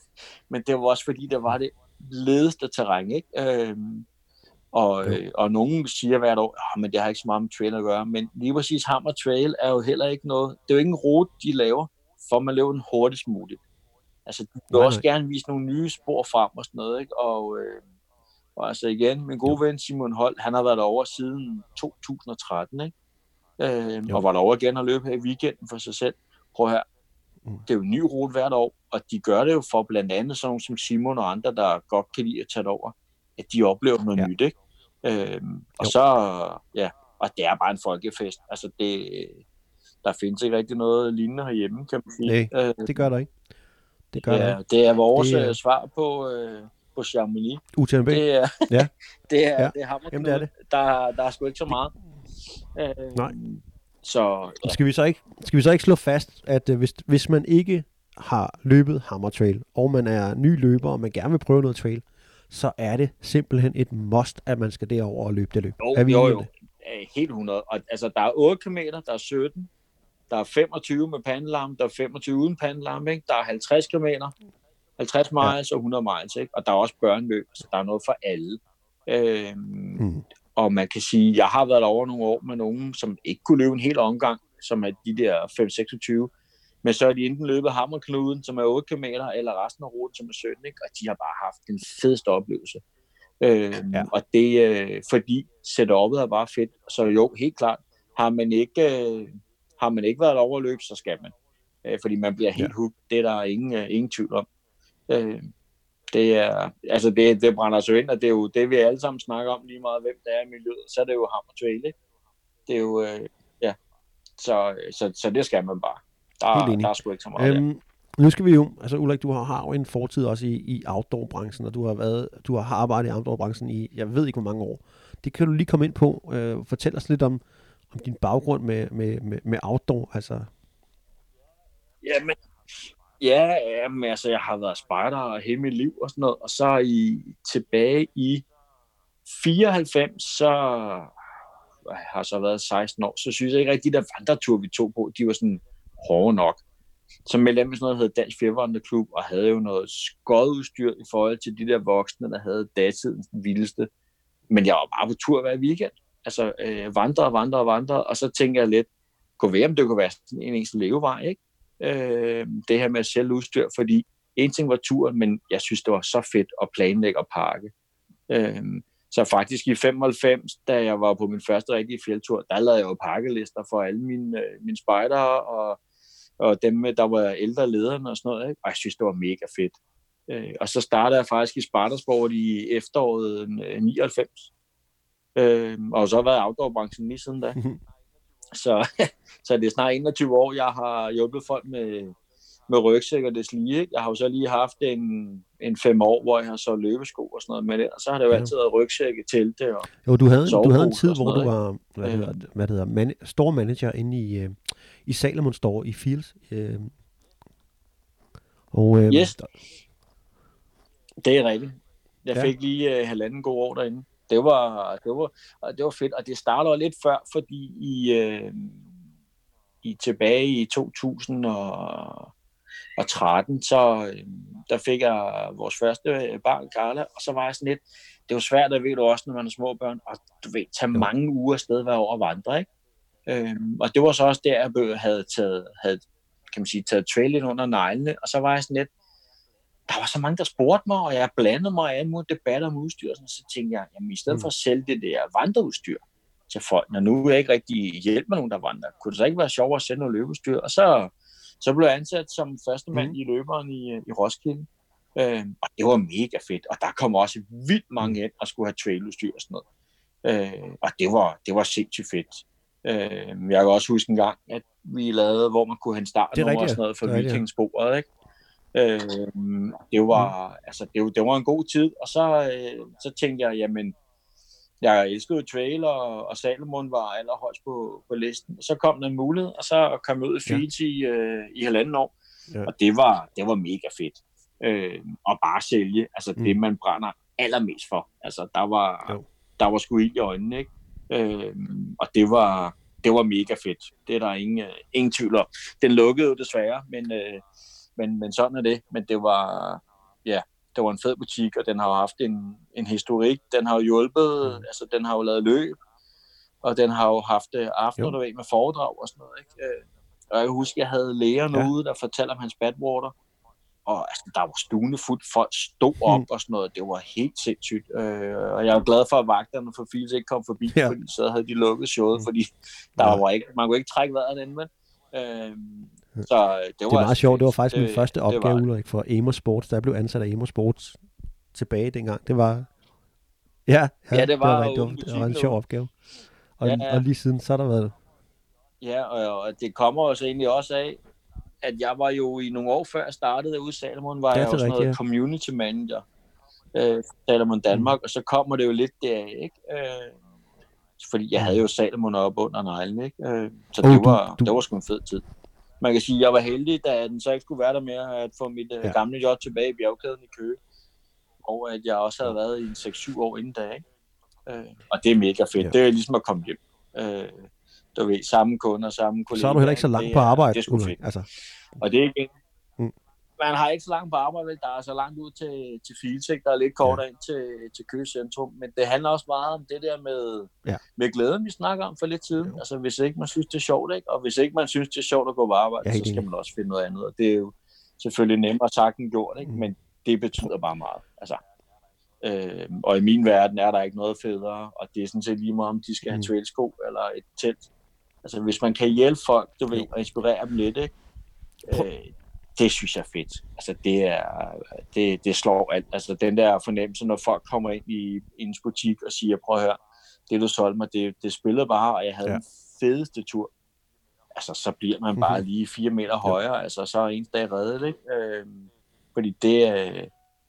men det var også fordi, der var det ledeste terræn, ikke? Øhm, og, øh, og nogen siger hvert år, men det har ikke så meget med trail at gøre, men lige præcis Hammer Trail er jo heller ikke noget, det er jo ikke en rute, de laver, for man laver den hurtigst muligt. Altså, de vil nej, også gerne vise nogle nye spor frem og sådan noget, ikke? Og, øh, og altså igen, min gode ven Simon Holt, han har været derovre siden 2013, ikke? Øh, og var derovre igen og løbe her i weekenden for sig selv. Prøv her, mm. det er jo en ny rute hvert år, og de gør det jo for blandt andet sådan som Simon og andre, der godt kan lide at tage det over, at de oplever noget ja. nyt, ikke? Øhm, og jo. så, ja, og det er bare en folkefest. Altså, det, der findes ikke rigtig noget lignende herhjemme, kan man sige. Nej, øh, det gør der ikke. Det gør ja, der. Det er vores det er... Øh, svar på, øh, på Chamonix. UTMB? Det er, ja. [laughs] det er, ja. det er hammer Jamen, det er det. Der, der er sgu ikke så meget. Øh, Nej. Så, ja. skal, vi så ikke, skal vi så ikke slå fast, at øh, hvis, hvis man ikke har løbet Hammer Trail, og man er ny løber, og man gerne vil prøve noget trail, så er det simpelthen et must, at man skal derover og løbe det løb. Jo, er vi jo, jo. Helt 100. Og, altså, der er 8 km, der er 17, der er 25 med pandelarm, der er 25 uden pandelarm, ikke? der er 50 km, 50 miles ja. og 100 miles, ikke? og der er også børneløb, så der er noget for alle. Øhm, hmm. Og man kan sige, jeg har været over nogle år med nogen, som ikke kunne løbe en hel omgang, som er de der 5-26, men så er de enten løbet Hammerknuden, som er 8 km, eller resten af ruten, som er 17, ikke? og de har bare haft den fedeste oplevelse. Øh, ja. Og det øh, fordi setup'et er bare fedt. Så jo, helt klart, har man ikke, øh, har man ikke været over løb, så skal man. Øh, fordi man bliver helt ja. hooked. Det er der ingen, øh, ingen tvivl om. Øh, det er, altså det, det brænder sig ind, og det er jo det, vi alle sammen snakker om lige meget, hvem der er i miljøet. Så er det jo hammer trail, ikke? Det er jo, øh, ja. Så, så, så det skal man bare. Der, Helt der er sgu ikke så meget øhm, Nu skal vi jo, altså Ulrik, du har, har jo en fortid også i, i outdoor-branchen, og du har, været, du har arbejdet i outdoor-branchen i, jeg ved ikke hvor mange år. Det kan du lige komme ind på. Øh, fortæl os lidt om, om din baggrund med, med, med, med outdoor, altså. Jamen, ja, jamen, altså, jeg har været spejder hele mit liv og sådan noget, og så i, tilbage i 94, så har så været 16 år, så synes jeg ikke rigtig, at de der vandreture, vi tog på, de var sådan hårde nok. Så meldte jeg med sådan noget, der hed Dansk Fjervandreklub, og havde jo noget skodudstyr i forhold til de der voksne, der havde datidens vildeste. Men jeg var bare på tur hver weekend. Altså øh, vandre og vandre og vandre, og så tænker jeg lidt, gå være, om det kunne være sådan en eneste levevej, ikke? Øh, det her med at sælge udstyr, fordi en ting var turen, men jeg synes, det var så fedt at planlægge og pakke. Øh, så faktisk i 95, da jeg var på min første rigtige fjeldtur, der lavede jeg jo pakkelister for alle mine, øh, mine spejdere og, og dem, der var ældre lederne og sådan noget. Ikke? Og jeg synes, det var mega fedt. Øh, og så startede jeg faktisk i Spartasport i efteråret 99. Øh, og så har jeg været i outdoorbranchen lige siden da. [laughs] Så, [laughs] så det er snart 21 år, jeg har hjulpet folk med, med rygsæk og det lige. Jeg har jo så lige haft en, en fem år, hvor jeg har så løbesko og sådan noget det, og så har det jo ja. altid været rygsække, telte og Jo, du havde, du havde en tid, hvor du var hvad det hedder, hvad hedder, man, store manager inde i, øh, i Salomon Store i Fields. Øh, og, øh, yes, der... det er rigtigt. Jeg ja. fik lige øh, halvanden god år derinde. Det var, det var, det var fedt, og det startede lidt før, fordi i, øh, i tilbage i 2000 og og 13, så øh, der fik jeg vores første øh, barn, Carla, og så var jeg sådan lidt, det var svært, at ved du også, når man er små børn, og du ved, tage mange uger afsted hver år og vandre, ikke? Øhm, og det var så også der, jeg havde taget, havde, kan man sige, taget trail ind under neglene, og så var jeg sådan lidt, der var så mange, der spurgte mig, og jeg blandede mig af mod debatter om udstyr, og så tænkte jeg, jamen i stedet mm. for at sælge det der vandreudstyr til folk, når nu jeg ikke rigtig hjælper nogen, der vandrer, kunne det så ikke være sjovere at sende noget løbeudstyr? Og så så blev jeg ansat som første mand mm. i løberen i, i Roskilde. Øh, og det var mega fedt, og der kom også vildt mange ind og skulle have trailudstyr og sådan noget. Øh, og det var, det var sindssygt fedt. Øh, jeg kan også huske en gang, at vi lavede, hvor man kunne hente startnummer og sådan noget for vikingsporet, ikke? Øh, det var, mm. altså, det, det var en god tid, og så, øh, så tænkte jeg, jamen, jeg elskede trail, og, og Salomon var allerhøjst på, på listen. Så kom der en mulighed, og så kom jeg ud i Fiji ja. i, øh, i halvanden år. Ja. Og det var, det var mega fedt. Øh, og bare sælge, altså mm. det man brænder allermest for. Altså der var, jo. der var sgu i øjnene, ikke? Øh, og det var, det var mega fedt. Det er der ingen, øh, ingen tvivl om. Den lukkede jo desværre, men, øh, men, men sådan er det. Men det var, ja, det var en fed butik, og den har jo haft en, en historik. Den har jo hjulpet, mm. altså den har jo lavet løb, og den har jo haft øh, aftener, der med foredrag og sådan noget. Ikke? Øh, og jeg husker, jeg havde læger ja. ude, der fortalte om hans badwater, og altså, der var stuende fuldt, folk stod op mm. og sådan noget, det var helt sindssygt. Øh, og jeg er glad for, at vagterne for Fils ikke kom forbi, ja. fordi så havde de lukket showet, mm. fordi der ja. var ikke, man kunne ikke trække vejret den, men øh, så øh, det, var det er meget altså, sjovt. Det var faktisk det, min første opgave, Ulrik, for Emo Sports. Da jeg blev ansat af Emo Sports tilbage dengang. Det var... Ja, ja, ja det var, det var, det var, det var en sjov opgave. Og, ja, og lige siden, så har der været... Ja, og, og det kommer også egentlig også af, at jeg var jo i nogle år før jeg startede ude i Salomon, var jeg også noget ja. community manager øh, Salomon Danmark, mm. og så kommer det jo lidt deraf, ikke? Øh, fordi jeg havde jo Salomon op under neglen, ikke? Øh, så oh, det, var, du, du... det var sgu en fed tid man kan sige, at jeg var heldig, da den så ikke skulle være der mere, at få mit øh, ja. gamle job tilbage i bjergkæden i Køge. Og at jeg også havde været i en 6-7 år inden da, ikke? Øh, og det er mega fedt. Ja. Det er ligesom at komme hjem. Øh, du ved, samme kunder, samme kollegaer. Så er du heller ikke så langt på arbejde. Det er. Altså. Og det er ikke, man har ikke så langt på arbejde, vel? der er så langt ud til, til Filtek, der er lidt kortere ja. ind til, til Køge Centrum, men det handler også meget om det der med, ja. med glæden, vi snakker om for lidt siden. Jo. Altså hvis ikke man synes, det er sjovt, ikke? og hvis ikke man synes, det er sjovt at gå på arbejde, ja, så skal man også finde noget andet, og det er jo selvfølgelig nemmere sagt end gjort, ikke? Mm. men det betyder bare meget. Altså, øh, og i min verden er der ikke noget federe, og det er sådan set lige meget, om de skal have mm. trailsko eller et telt. Altså hvis man kan hjælpe folk, du ved, og inspirere dem lidt, ikke? Øh, det synes jeg er fedt. Altså, det, er, det, det slår alt. Altså, den der fornemmelse, når folk kommer ind i ens butik og siger, prøv at høre, det du solgte mig, det, det spillede bare, og jeg havde ja. den fedeste tur. Altså, så bliver man bare mhm. lige fire meter højere. Ja. Altså, så er ens dag reddet, ikke? Øh, fordi det,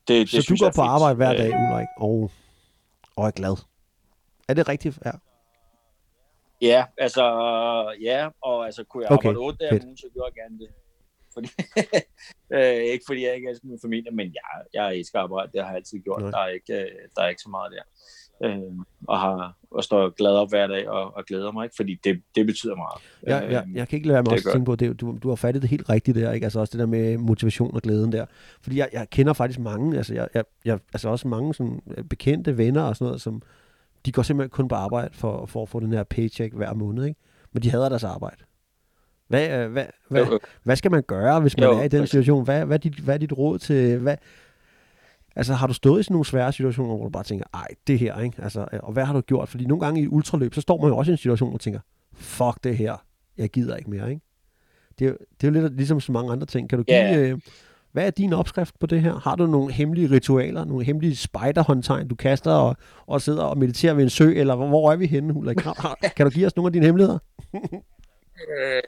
det, det Så du går på arbejde hver dag, øh, Ulrik, og, og er glad. Er det rigtigt? Ja. Ja, altså, ja, og altså, kunne jeg okay, arbejde otte dage om ugen, så gjorde jeg gerne det. Fordi, [laughs] øh, ikke fordi jeg ikke elsker min familie, men jeg, jeg elsker arbejde. Det har jeg altid gjort. Der er, ikke, øh, der er ikke så meget der. Øh, og, har, og står glad op hver dag og, og glæder mig, ikke? fordi det, det betyder meget. Ja, ja, jeg kan ikke lade være med at tænke på, det, du, du har fattet det helt rigtigt der, ikke? altså også det der med motivation og glæden der. Fordi jeg, jeg kender faktisk mange, altså, jeg, jeg, jeg, altså også mange sådan, øh, bekendte venner og sådan noget, som de går simpelthen kun på arbejde for, for at få den her paycheck hver måned, ikke? men de hader deres arbejde. Hvad, øh, hvad, hvad, hvad skal man gøre, hvis man jo, er i den situation? Hvad, hvad, er dit, hvad er dit råd til... Hvad, altså, har du stået i sådan nogle svære situationer, hvor du bare tænker, ej, det her, ikke? Altså, og hvad har du gjort? Fordi nogle gange i ultraløb, så står man jo også i en situation, hvor man tænker, fuck det her, jeg gider ikke mere, ikke? Det er, det er jo lidt ligesom så mange andre ting. Kan du give... Yeah. Øh, hvad er din opskrift på det her? Har du nogle hemmelige ritualer, nogle hemmelige spiderhåndtegn, du kaster og, og sidder og mediterer ved en sø, eller hvor, hvor er vi henne, Ulrik? [laughs] Kan du give os nogle af dine hemmeligheder? Øh,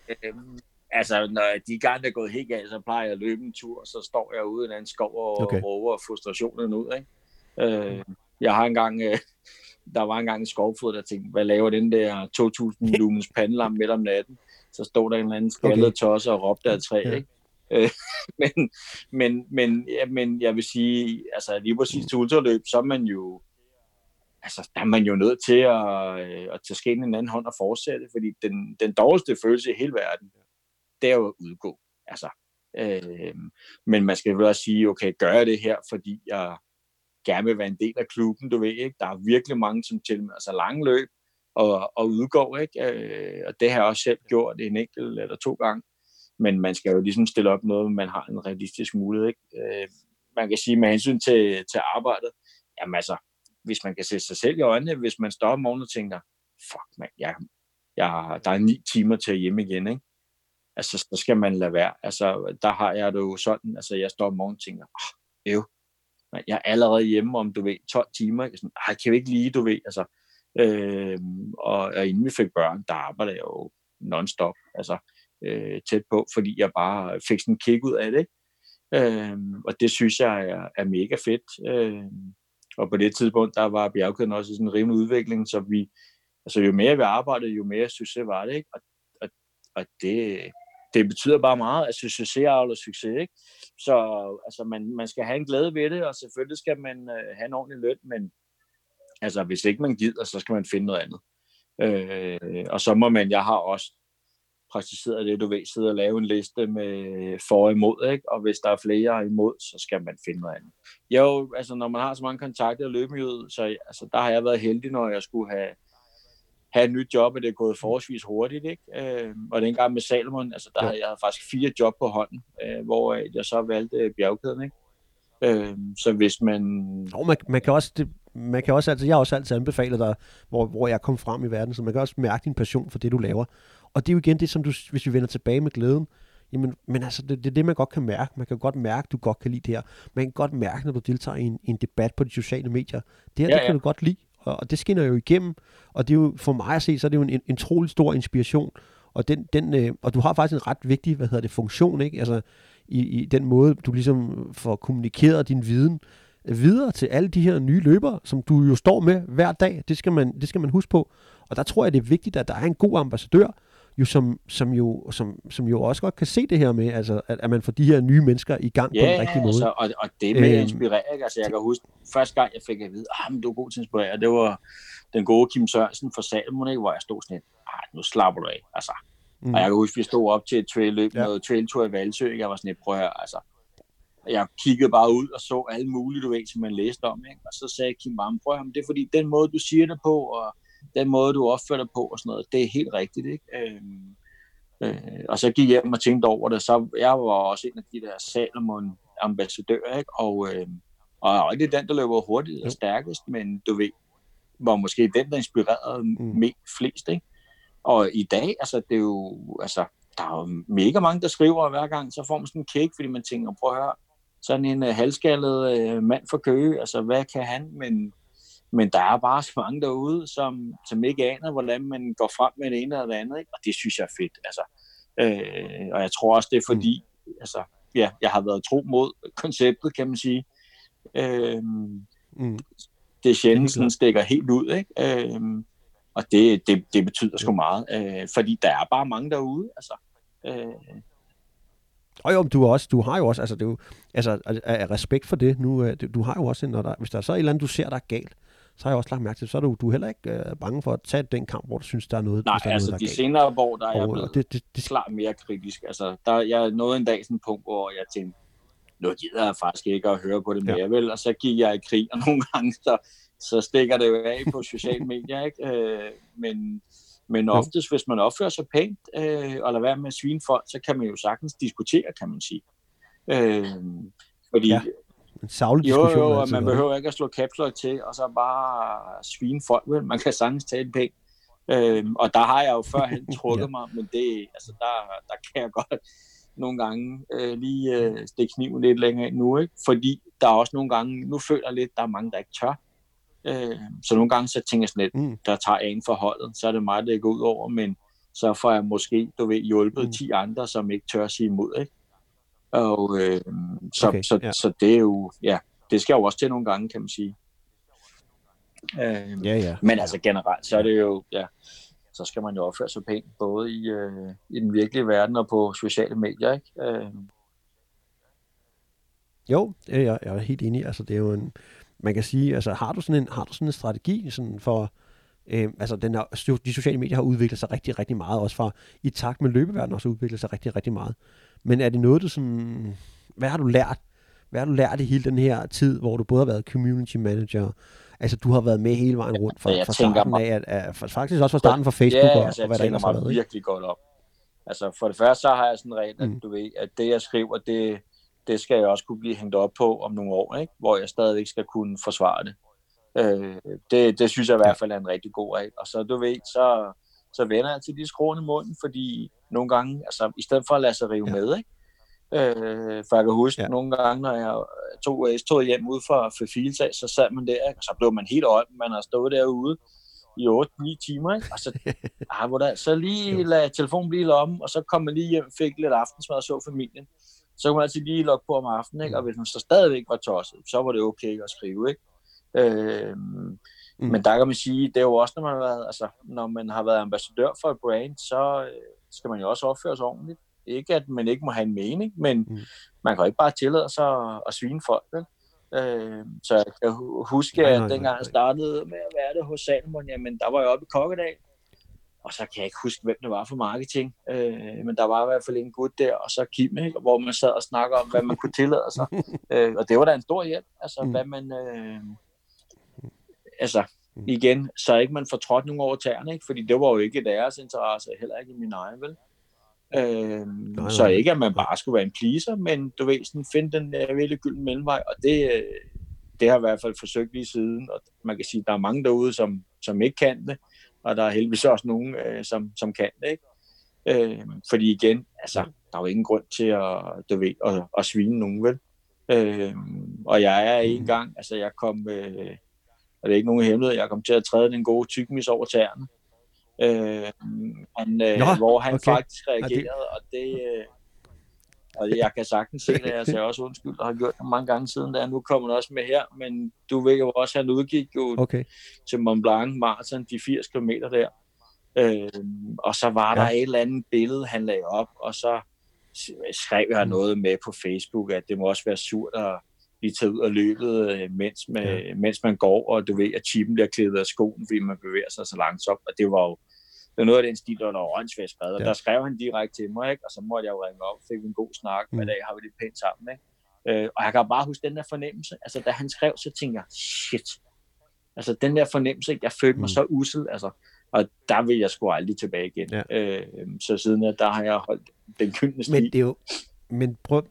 altså, når de gange er gået helt galt, så plejer jeg at løbe en tur, så står jeg ude i en anden skov og okay. råber frustrationen ud. Ikke? Øh, jeg har engang, øh, der var engang en skovfod, der tænkte, hvad laver den der 2000 lumens [laughs] pandelam midt om natten? Så stod der en eller anden skaldet okay. tosse og råbte af træ, ikke? Øh, [laughs] men, men, men, ja, men jeg vil sige, altså lige præcis til ultraløb, så er man jo, altså, der er man jo nødt til at, øh, at tage skænden i en anden hånd og fortsætte, fordi den, den dårligste følelse i hele verden, det er jo at udgå. Altså, øh, men man skal jo også sige, okay, gør jeg det her, fordi jeg gerne vil være en del af klubben, du ved ikke? Der er virkelig mange, som til altså lange løb og, og udgår, ikke? Øh, og det har jeg også selv gjort en enkelt eller to gange. Men man skal jo ligesom stille op noget, man har en realistisk mulighed, ikke? Øh, man kan sige med hensyn til, til arbejdet, jamen altså, hvis man kan se sig selv i øjnene, hvis man står om morgenen og tænker, fuck man, jeg, jeg, der er ni timer til hjem igen, ikke? Altså, så skal man lade være. Altså, der har jeg det jo sådan, altså, jeg står om morgenen og tænker, ah, oh, jo, jeg er allerede hjemme om, du ved, 12 timer. Jeg sådan, Ej, kan vi ikke lige, du ved, altså. Øh, og, og inden vi fik børn, der arbejder jeg jo non-stop, altså øh, tæt på, fordi jeg bare fik sådan en kick ud af det, ikke? Øh, og det synes jeg er, er mega fedt. Øh, og på det tidspunkt, der var bjergkæden også i sådan en rimelig udvikling, så vi, altså jo mere vi arbejdede, jo mere succes var det, ikke? Og, og, og det, det betyder bare meget, at succes avler succes, ikke? Så altså, man, man skal have en glæde ved det, og selvfølgelig skal man øh, have en ordentlig løn, men altså, hvis ikke man gider, så skal man finde noget andet. Øh, og så må man, jeg har også praktiseret det, du ved, sidde og lave en liste med for og imod, ikke? og hvis der er flere imod, så skal man finde noget andet. Jo, altså når man har så mange kontakter og løbemøde, så altså, der har jeg været heldig, når jeg skulle have have et nyt job, og det er gået forholdsvis hurtigt. Ikke? Øh, og dengang med Salomon, altså, der ja. havde jeg faktisk fire job på hånden, øh, hvor jeg så valgte bjergkæden. Ikke? Øh, så hvis man... Jo, man, man kan også... Det, man kan også altså, jeg har også altid anbefalet dig, hvor, hvor jeg kom frem i verden, så man kan også mærke din passion for det, du laver. Og det er jo igen det, som du, hvis vi vender tilbage med glæden, jamen, men altså, det, det er det, man godt kan mærke. Man kan godt mærke, at du godt kan lide det her. Man kan godt mærke, når du deltager i en, i en debat på de sociale medier. Det her, ja, det kan ja. du godt lide og det skinner jo igennem, og det er jo, for mig at se, så er det jo en, en trolig stor inspiration, og, den, den, øh, og du har faktisk en ret vigtig, hvad hedder det, funktion, ikke? Altså, i, i den måde, du ligesom får kommunikeret din viden videre til alle de her nye løbere, som du jo står med hver dag. Det skal man, det skal man huske på. Og der tror jeg, det er vigtigt, at der er en god ambassadør, jo som, som, jo, som, som jo også godt kan se det her med, altså, at, at man får de her nye mennesker i gang ja, på en rigtig måde. Altså, og, og det med at øhm. inspirere, altså jeg kan huske, første gang jeg fik at vide, at ah, du er god til at inspirere, det var den gode Kim Sørensen fra Salmon, ikke, hvor jeg stod sådan lidt, ah, nu slapper du af, altså. Mm. Og jeg kan huske, vi stod op til et trail-løb, ja. noget trail-tour i Valsø, jeg var sådan lidt, prøv at høre, altså, jeg kiggede bare ud og så alle mulige, du ved, som man læste om, ikke? og så sagde Kim bare, prøv høre, det er fordi, den måde, du siger det på, og den måde, du opfører dig på, og sådan noget, det er helt rigtigt, ikke? Øhm, Øh, og så gik jeg hjem og tænkte over det. Så jeg var også en af de der Salomon ambassadører, ikke? Og, øh, og ikke den, der løber hurtigt og stærkest, men du ved, var måske den, der inspirerede mm. mest flest, ikke? Og i dag, altså, det er jo, altså, der er jo mega mange, der skriver hver gang, så får man sådan en kick, fordi man tænker, prøv at høre, sådan en uh, halvskaldet uh, mand for Køge, altså, hvad kan han? Men men der er bare så mange derude, som, som ikke aner, hvordan man går frem med det ene eller det andet. Ikke? Og det synes jeg er fedt. Altså, øh, og jeg tror også, det er fordi, mm. altså, ja, jeg har været tro mod konceptet, kan man sige. Øh, mm. Det er sjældent, sådan stikker helt ud. Ikke? Øh, og det, det, det betyder sgu meget. Øh, fordi der er bare mange derude. Altså, øh, og jo, du, også, du har jo også, altså, det er jo, altså, af respekt for det, nu, øh, du har jo også, når der, hvis der er så et eller andet, du ser, der er galt, så har jeg også lagt mærke til, så er du, du er heller ikke øh, bange for at tage den kamp, hvor du synes, der er noget, Nej, der er altså noget, der de senere år, der er jeg blevet det, det, det, klart mere kritisk. Altså, der, jeg nåede en dag sådan en punkt, hvor jeg tænkte, nu gider jeg faktisk ikke at høre på det mere, ja. vel? Og så gik jeg i krig, og [laughs] nogle gange, så, så stikker det jo af på sociale medier, ikke? Øh, men, men oftest, hvis man opfører sig pænt, øh, og lader være med at svine folk, så kan man jo sagtens diskutere, kan man sige. Øh, fordi ja en savlig diskussion. Jo, jo, og man behøver ikke at slå caps til, og så bare svine folk, vel? Man kan sagtens tage en penge. Øhm, og der har jeg jo førhen [laughs] trukket ja. mig, men det, altså der, der kan jeg godt nogle gange øh, lige øh, stikke kniven lidt længere ind nu, ikke? fordi der er også nogle gange, nu føler jeg lidt, der er mange, der ikke tør. Øh, så nogle gange så tænker jeg sådan lidt, mm. der tager en for holdet, så er det mig, der går ud over, men så får jeg måske, du ved, hjulpet mm. 10 andre, som ikke tør sige imod, ikke? Og øh, så, okay, så, ja. så det er jo, ja, det skal jo også til nogle gange, kan man sige. Øh, ja, ja. Men altså generelt, så er det jo, ja, så skal man jo opføre sig pænt, både i, øh, i den virkelige verden og på sociale medier, ikke? Øh. Jo, jeg, jeg er helt enig. Altså, det er jo en, man kan sige, altså, har du sådan en, har du sådan en strategi sådan for, øh, altså, den er, de sociale medier har udviklet sig rigtig, rigtig meget, også fra, i takt med løbeverdenen også udviklet sig rigtig, rigtig meget. Men er det noget, du sådan... Hvad har du lært? Hvad har du lært i hele den her tid, hvor du både har været community manager, altså du har været med hele vejen rundt fra, fra starten mig, af, at, at, faktisk også fra starten fra Facebook ja, og, altså, og hvad der ellers har været. virkelig godt op. Altså for det første, så har jeg sådan en regel, at mm. du ved, at det jeg skriver, det, det skal jeg også kunne blive hængt op på om nogle år, ikke? hvor jeg stadig skal kunne forsvare det. Øh, det. Det synes jeg i hvert fald er en rigtig god regel. Og så du ved, så, så vender jeg til de skrående munden, fordi nogle gange, altså i stedet for at lade sig rive ja. med, ikke? Øh, for jeg kan huske ja. nogle gange, når jeg tog S-toget hjem ud fra Fefilsag, så sad man der, og så blev man helt øje, man har stået derude i 8-9 timer, ikke? og så, [laughs] ah, hvor der, så lige lade telefonen blive om, og så kom man lige hjem, fik lidt aftensmad og så familien. Så kunne man altid lige logge på om aftenen, ikke? og hvis man så stadigvæk var tosset, så var det okay at skrive. Ikke? Øh, Mm. Men der kan man sige, det er jo også, når man har været, altså, når man har været ambassadør for et brand, så øh, skal man jo også opføre sig ordentligt. Ikke at man ikke må have en mening, men mm. man kan jo ikke bare tillade sig at, at svine folk. Vel? Øh, så jeg kan huske, nej, nej, at dengang jeg startede med at være det hos Salomon, jamen der var jeg oppe i Kokkedal, og så kan jeg ikke huske, hvem det var for marketing, øh, men der var i hvert fald en gut der, og så Kim, ikke? hvor man sad og snakker om, hvad man kunne tillade sig. [laughs] øh, og det var da en stor hjælp, altså mm. hvad man... Øh, altså, mm. igen, så ikke man får trådt nogen over tæerne, ikke? fordi det var jo ikke deres interesse, heller ikke i min egen, vel? Øh, nej, så ikke, at man bare skulle være en pleaser, men du ved, sådan, finde den uh, virkelig gyldne mellemvej, og det, uh, det har jeg i hvert fald forsøgt lige siden, og man kan sige, at der er mange derude, som, som ikke kan det, og der er heldigvis også nogen, uh, som, som kan det, ikke? Øh, fordi igen, altså, der er jo ingen grund til at, du ved, at, at svine nogen, vel? Øh, og jeg er en mm. gang, altså jeg kom, øh, og det er ikke nogen hemmelighed, jeg kom til at træde den gode tykmis over tæerne. Øh, han, øh, Nå, hvor han okay. faktisk reagerede, og det... Øh, og jeg kan sagtens se det, jeg siger også undskyld, og har gjort det mange gange siden, da nu kommer også med her, men du ved jo også, at han udgik jo okay. til Mont Blanc Marathon, de 80 km der, øh, og så var ja. der et eller andet billede, han lagde op, og så skrev jeg mm. noget med på Facebook, at det må også være surt at blive taget ud af løbet, øh, mens, man, ja. mens man går, og du ved, at chippen bliver klædet af skoen, fordi man bevæger sig så langsomt, og det var jo det var noget af den stil, der var skrevet, og ja. der skrev han direkte til mig, ikke? og så måtte jeg jo ringe op, fik en god snak, mm. hver dag har vi det pænt sammen, ikke? Øh, og jeg kan bare huske den der fornemmelse, altså da han skrev, så tænkte jeg, shit, altså den der fornemmelse, jeg følte mig mm. så usel, altså, og der vil jeg sgu aldrig tilbage igen. Ja. Øh, så siden der har jeg holdt den gyldne stil. Men det er jo, men prøv,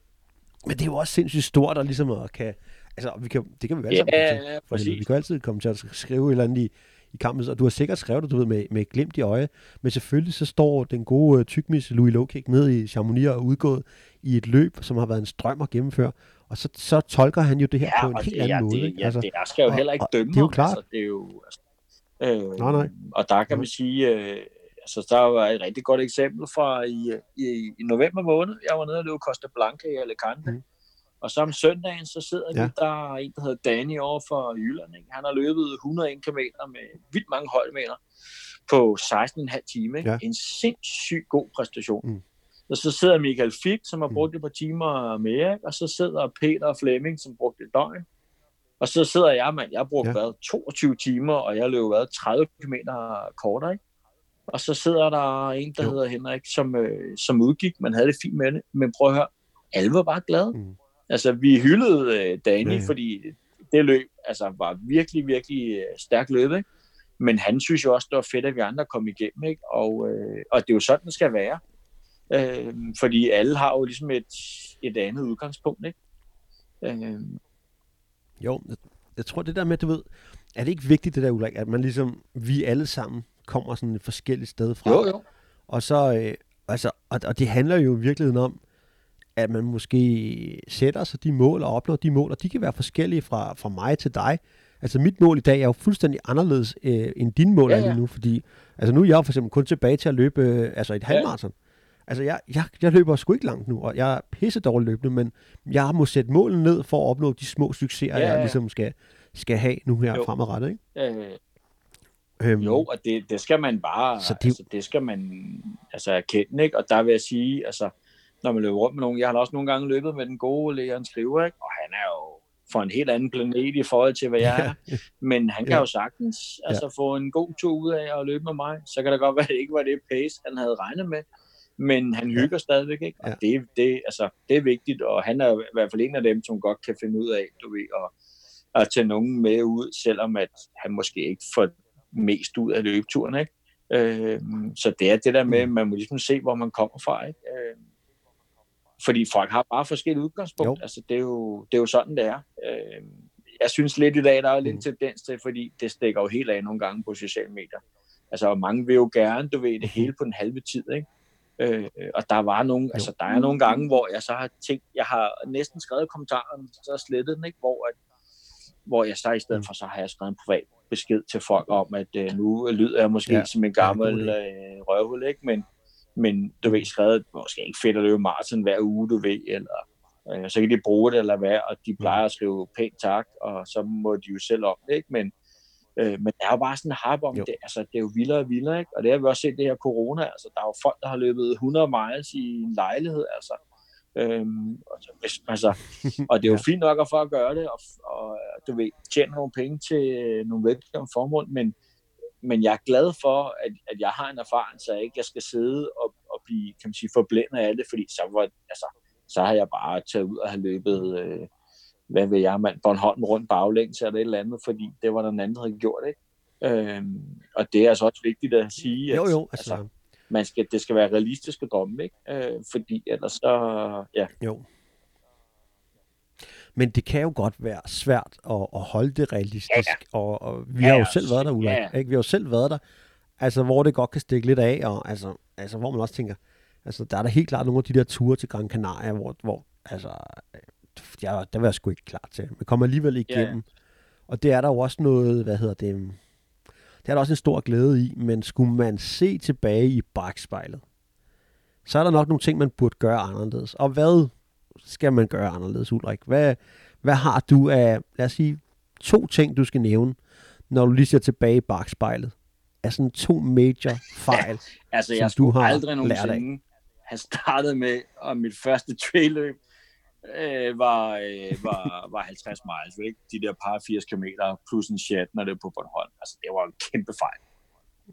men det er jo også sindssygt stort at ligesom at kan... Altså, vi kan, det kan vi alle ja, sammen ja, præcis. Vi kan altid komme til at skrive et eller andet i, i kampen, og du har sikkert skrevet det, du ved, med, med glimt i øje, men selvfølgelig så står den gode uh, tykmis Louis Lowkick nede i Chamonix og udgået i et løb, som har været en strøm at gennemføre, og så, så tolker han jo det her ja, på en helt det, anden ja, måde. Det, ja, altså, det, jeg skal jo heller ikke dømme det er jo klart. Altså, det er jo, altså, øh, nej, nej. Og der kan man sige, øh, altså der var et rigtig godt eksempel fra i, i, i november måned. Jeg var nede og løb Costa Blanca i Alicante, mm. Og så om søndagen, så sidder ja. vi, der er en, der hedder Danny over for Jylland. Ikke? Han har løbet 101 km med vildt mange højdemeter på 16,5 timer. Ja. En sindssygt god præstation. Mm. Og så sidder Michael Fick, som har mm. brugt et par timer mere, og så sidder Peter Flemming, som brugte et døgn. Og så sidder jeg, mand, jeg har brugt ja. hvad, 22 timer, og jeg løber hvad, 30 km kortere, ikke? Og så sidder der en, der jo. hedder Henrik, som, øh, som udgik, man havde det fint med det, men prøv at høre, alle var bare glade. Mm. Altså, vi hyldede øh, Dani, ja, ja. fordi det løb altså, var virkelig, virkelig øh, stærkt løb, ikke? Men han synes jo også, det var fedt, at vi andre kom igennem, ikke? Og, øh, og det er jo sådan, det skal være. Øh, fordi alle har jo ligesom et, et andet udgangspunkt, ikke? Øh. Jo, jeg, jeg tror det der med, du ved, er det ikke vigtigt det der, Ulrik, at man ligesom, vi alle sammen kommer sådan et forskelligt sted fra? Jo, jo. Og så, øh, altså, og, og det handler jo i virkeligheden om, at man måske sætter sig de mål og opnår de mål, og de kan være forskellige fra, fra mig til dig. Altså mit mål i dag er jo fuldstændig anderledes øh, end din mål ja, ja. er lige nu, fordi altså nu er jeg for eksempel kun tilbage til at løbe øh, altså et halvmarathon. Ja. Altså jeg, jeg, jeg løber sgu ikke langt nu, og jeg er pisse dårlig løbende, men jeg må sætte målen ned for at opnå de små succeser, ja, ja. jeg ligesom skal, skal have nu her jo. fremadrettet. Ikke? Ja, ja, ja. Øhm, jo, og det, det skal man bare, så det, altså, det skal man altså erkende, ikke? Og der vil jeg sige, altså, når man løber rundt med nogen. Jeg har også nogle gange løbet med den gode Leon Skriver, ikke? og han er jo for en helt anden planet i forhold til, hvad jeg er. Men han kan ja. jo sagtens altså, ja. få en god tur ud af at løbe med mig. Så kan det godt være, at det ikke var det pace, han havde regnet med. Men han hygger ja. stadigvæk, ikke? Og ja. det, det, altså, det er vigtigt, og han er i hvert fald en af dem, som godt kan finde ud af, du ved, at, at tage nogen med ud, selvom at han måske ikke får mest ud af løbeturen, ikke? Øh, så det er det der med, at man må ligesom se, hvor man kommer fra, ikke? Øh, fordi folk har bare forskellige udgangspunkt. Jo. Altså, det, er jo, det er jo sådan, det er. Øh, jeg synes lidt i dag, der er lidt mm. tendens til, fordi det stikker jo helt af nogle gange på sociale medier. Altså, mange vil jo gerne, du ved, det hele på den halve tid, ikke? Øh, og der var nogle, altså der er nogle gange, hvor jeg så har tænkt, jeg har næsten skrevet kommentaren, så slettet den, ikke? Hvor, at, hvor jeg så i stedet mm. for, så har jeg skrevet en privat besked til folk om, at øh, nu lyder jeg måske ja. som en gammel øh, røvhul, ikke? Men, men du ved, skrevet, måske ikke fedt at løbe maraton hver uge, du ved, eller øh, så kan de bruge det eller hvad, og de mm. plejer at skrive pænt tak, og så må de jo selv om det, ikke? Men, øh, men der er jo bare sådan en harp om jo. det, altså det er jo vildere og vildere, ikke? Og det har vi også set det her corona, altså der er jo folk, der har løbet 100 miles i en lejlighed, altså, Øhm, og, hvis, altså, [laughs] og det er jo fint nok at for at gøre det, og, og du ved, tjene nogle penge til nogle velkomne formål, men, men jeg er glad for, at, at jeg har en erfaring, så jeg ikke jeg skal sidde og, og blive kan man sige, forblændet af det, fordi så, var, altså, så har jeg bare taget ud og have løbet, øh, hvad ved jeg, mand, Bornholm rundt baglæns eller et eller andet, fordi det var der en anden, der havde gjort, ikke? Øhm, og det er altså også vigtigt at sige, at jo, jo, altså, altså, man skal, det skal være realistiske drømme, ikke? Øh, fordi ellers så, ja. Jo. Men det kan jo godt være svært at, at holde det realistisk, ja, ja. Og, og vi ja, har jo selv været der, Ulla, ja. ikke? Vi har jo selv været der, altså hvor det godt kan stikke lidt af, og altså, altså hvor man også tænker, altså der er der helt klart nogle af de der ture til Gran Canaria, hvor, hvor altså, jeg, der var jeg sgu ikke klar til. Man kommer alligevel igennem. Ja, ja. Og det er der jo også noget, hvad hedder det, det er der også en stor glæde i, men skulle man se tilbage i bagspejlet, så er der nok nogle ting, man burde gøre anderledes. Og hvad skal man gøre anderledes, Ulrik? Hvad, hvad har du af, lad os sige, to ting, du skal nævne, når du lige ser tilbage i bagspejlet? Er sådan to major fejl, [laughs] altså, jeg som du har aldrig nogensinde have startet med, og mit første trailløb øh, var, øh, var, var 50 miles, ikke? de der par 80 km plus en chat, når det er på Bornholm. Altså, det var en kæmpe fejl.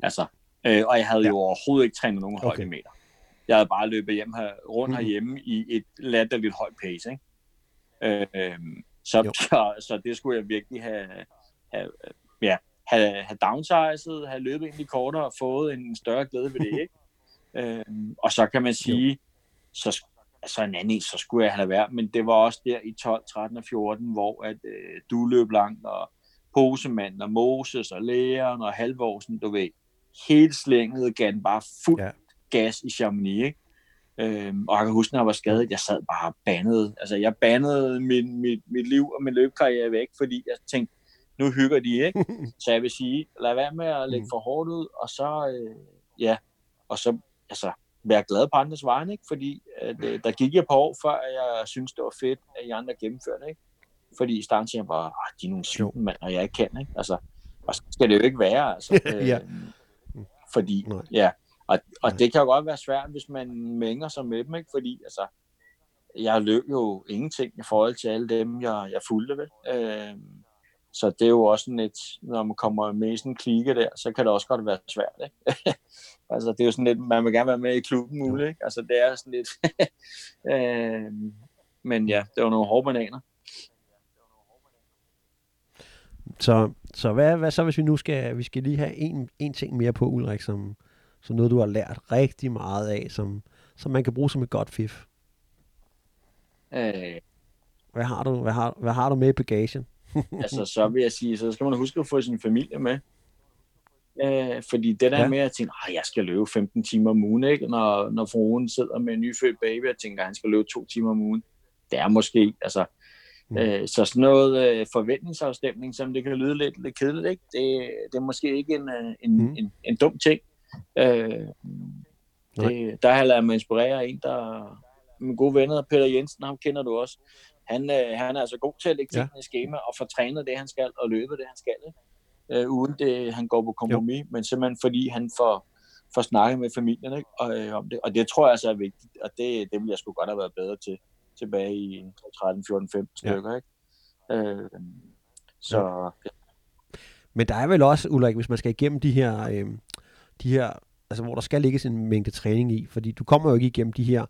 Altså, øh, og jeg havde ja. jo overhovedet ikke trænet nogen okay. meter. Jeg havde bare løbet hjem her, rundt mm. herhjemme i et latterligt højt pace. Ikke? Øh, så, [laughs] så, så det skulle jeg virkelig have, have, ja, have, have downsized, have løbet ind i kortere og fået en større glæde ved det. [laughs] Ikke? øh, og så kan man sige, jo. så altså en anden så skulle jeg have været, men det var også der i 12, 13 og 14, hvor at, øh, du løb langt, og Posemanden, og Moses, og Læren, og Halvorsen, du ved, helt slænget gav den bare fuld ja. gas i Chamonix, ikke? Øhm, og jeg kan huske, når jeg var skadet, jeg sad bare bandet. Altså, jeg bandede min, mit, mit liv og min løbkarriere væk, fordi jeg tænkte, nu hygger de, ikke? [laughs] Så jeg vil sige, lad være med at lægge mm. for hårdt ud, og så, øh, ja, og så, altså, være glad på andres vegne, ikke? fordi at, øh, der gik jeg på år, før jeg synes det var fedt, at I andre gennemførte, ikke? Fordi i starten siger jeg bare, ah, de er nogle syge mand, og jeg ikke kan, ikke? Altså, og så skal det jo ikke være, altså. [laughs] ja. Øh, fordi, Nej. ja, og, og det kan jo godt være svært, hvis man mænger sig med dem, ikke? Fordi, altså, jeg løb jo ingenting i forhold til alle dem, jeg, jeg fulgte ved. Øh, så det er jo også sådan et, når man kommer med i sådan en klike der, så kan det også godt være svært, ikke? [laughs] altså det er jo sådan lidt, man vil gerne være med i klubben muligt, ikke? Altså det er sådan lidt, [laughs] øh, men ja, det var nogle hårde bananer. Så, så hvad, hvad så, hvis vi nu skal, vi skal lige have en, en ting mere på, Ulrik, som, som noget, du har lært rigtig meget af, som, som man kan bruge som et godt fif? Øh, hvad har du, hvad har, hvad har du med i bagagen? altså, så vil jeg sige, så skal man huske at få sin familie med. Øh, fordi det der ja. med at tænke, at jeg skal løbe 15 timer om ugen, ikke? Når, når fruen sidder med en nyfødt baby og tænker, at han skal løbe to timer om ugen. Det er måske, altså, mm. øh, så sådan noget øh, forventningsafstemning, som det kan lyde lidt, lidt kedeligt, ikke? Det, det er måske ikke en, øh, en, mm. en, en dum ting. Øh, det, der har jeg ladet mig inspirere en, der min gode venner, Peter Jensen, ham kender du også han, øh, han er altså god til at lægge tingene ja. i schema og få trænet det, han skal, og løbe det, han skal. Ikke? Øh, uden det, han går på kompromis, jo. men simpelthen fordi han får, får snakket med familien ikke? Og, øh, om det. Og det tror jeg altså er vigtigt, og det, det ville jeg sgu godt have været bedre til tilbage i 13, 14, 15 stykker. Ja. Ikke? Øh, så, ja. ja. Men der er vel også, Ulrik, hvis man skal igennem de her, øh, de her altså hvor der skal ligges en mængde træning i, fordi du kommer jo ikke igennem de her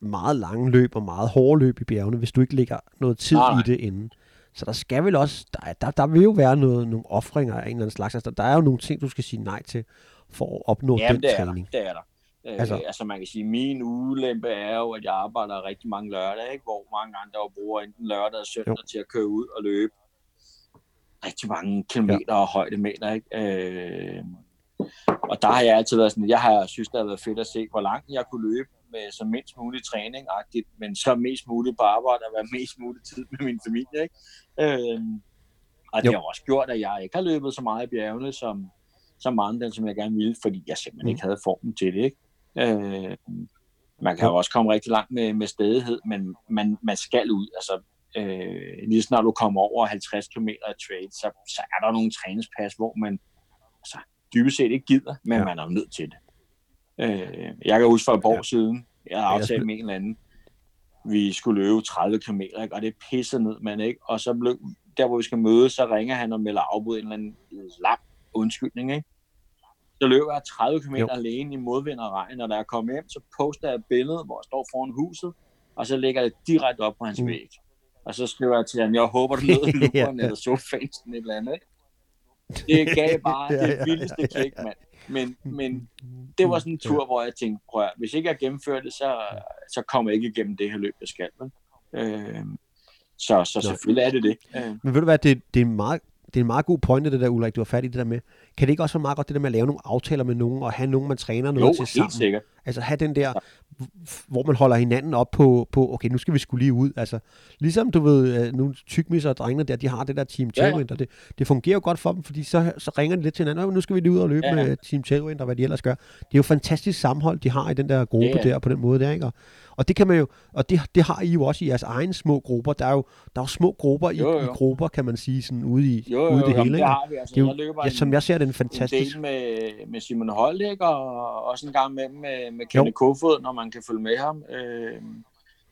meget lange løb og meget hårde løb i bjergene, hvis du ikke lægger noget tid Nej. i det inden. Så der skal vel også, der, der, der vil jo være noget, nogle offringer af en eller anden slags. Altså, der er jo nogle ting, du skal sige nej til, for at opnå Jamen, den det er træning. Der, det er der. Øh, altså, altså man kan sige, min ulempe er jo, at jeg arbejder rigtig mange lørdage, ikke? hvor mange andre jo bruger enten lørdag og søndag jo. til at køre ud og løbe rigtig mange kilometer ja. og højdemeter. Ikke? Øh, Og der har jeg altid været sådan, jeg har synes, det har været fedt at se, hvor langt jeg kunne løbe med så mindst mulig træning men så mest muligt på arbejde og være [laughs] mest mulig tid med min familie. Ikke? Øhm, og det jo. har også gjort, at jeg ikke har løbet så meget i bjergene, som, som mange den, som jeg gerne ville, fordi jeg simpelthen mm. ikke havde formen til det. Ikke? Øh, man kan jo også komme rigtig langt med, med stedighed, men man, man skal ud. Altså, øh, lige snart du kommer over 50 km af trail, så, så er der nogle træningspas, hvor man altså, dybest set ikke gider, men ja. man er nødt til det. Øh, jeg kan huske for et år ja. siden, jeg havde aftalt med en eller anden, vi skulle løbe 30 km, ikke? og det pisser ned, man ikke? Og så blev, der hvor vi skal møde, så ringer han og melder afbud en eller anden lang undskyldning, ikke? Så løber jeg 30 km jo. alene i modvind og regn, og da jeg kommer hjem, så poster jeg et billede, hvor jeg står foran huset, og så lægger jeg det direkte op på hans mm. væg. Og så skriver jeg til ham, jeg håber, du nåede [laughs] luperen eller sofaen, sådan et eller andet. Ikke? Det gav bare [laughs] det vildeste kick, mand. Men, men det var sådan en tur, hvor jeg tænkte, prøv at, hvis ikke jeg gennemfører det, så, så kommer jeg ikke igennem det her løb, jeg skal. Vel? Øh, så, så selvfølgelig er det det. Øh. Men ved du hvad, det, det er en meget det er en meget god pointe, det der, Ulrik, du har fat i det der med. Kan det ikke også være meget godt, det der med at lave nogle aftaler med nogen, og have nogen, man træner noget jo, til sammen? sikkert. Altså have den der, hvor man holder hinanden op på, på, okay, nu skal vi skulle lige ud. Altså, ligesom du ved, øh, nu tykmisser og drengene der, de har det der Team Tailwind, ja, og det, det fungerer jo godt for dem, fordi så, så ringer de lidt til hinanden, nu skal vi lige ud og løbe ja, med Team Tailwind, og hvad de ellers gør. Det er jo fantastisk sammenhold, de har i den der gruppe ja. der, på den måde der, ikke? Og, og det kan man jo, og det, det har I jo også i jeres egne små grupper. Der er jo, der er jo små grupper i, jo, jo. i grupper, kan man sige, sådan ude i, jo, jo, ude i det hele. det har vi. Altså, det er jo, jeg løber ja, som jeg ser den fantastisk. En del med, med Simon Holt, ikke? og også en gang med, med, med Kenneth Kofod, når man kan følge med ham. Øh,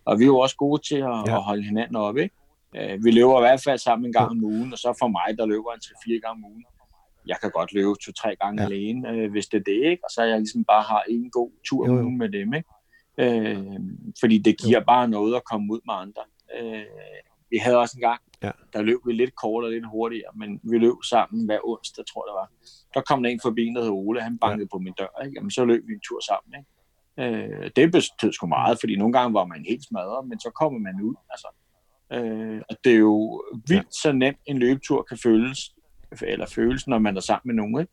og vi er jo også gode til at, ja. at holde hinanden op, ikke? Øh, vi løber i hvert fald sammen en gang om ugen, og så for mig, der løber en 3-4 gange om ugen. Jeg kan godt løbe to-tre gange ja. alene, øh, hvis det er det, ikke? Og så jeg ligesom bare har en god tur om ugen med dem, ikke? Øh, fordi det giver bare noget at komme ud med andre. Øh, vi havde også en gang, ja. der løb vi lidt kortere og lidt hurtigere, men vi løb sammen hver onsdag, tror jeg det var. Der kom der en forbi, der hed Ole, han bankede ja. på min dør, ikke? Jamen, så løb vi en tur sammen. Ikke? Øh, det betød sgu meget, fordi nogle gange var man helt smadret, men så kommer man ud. Altså. Øh, og det er jo vildt så nemt, en løbetur kan føles, eller føles, når man er sammen med nogen. Ikke?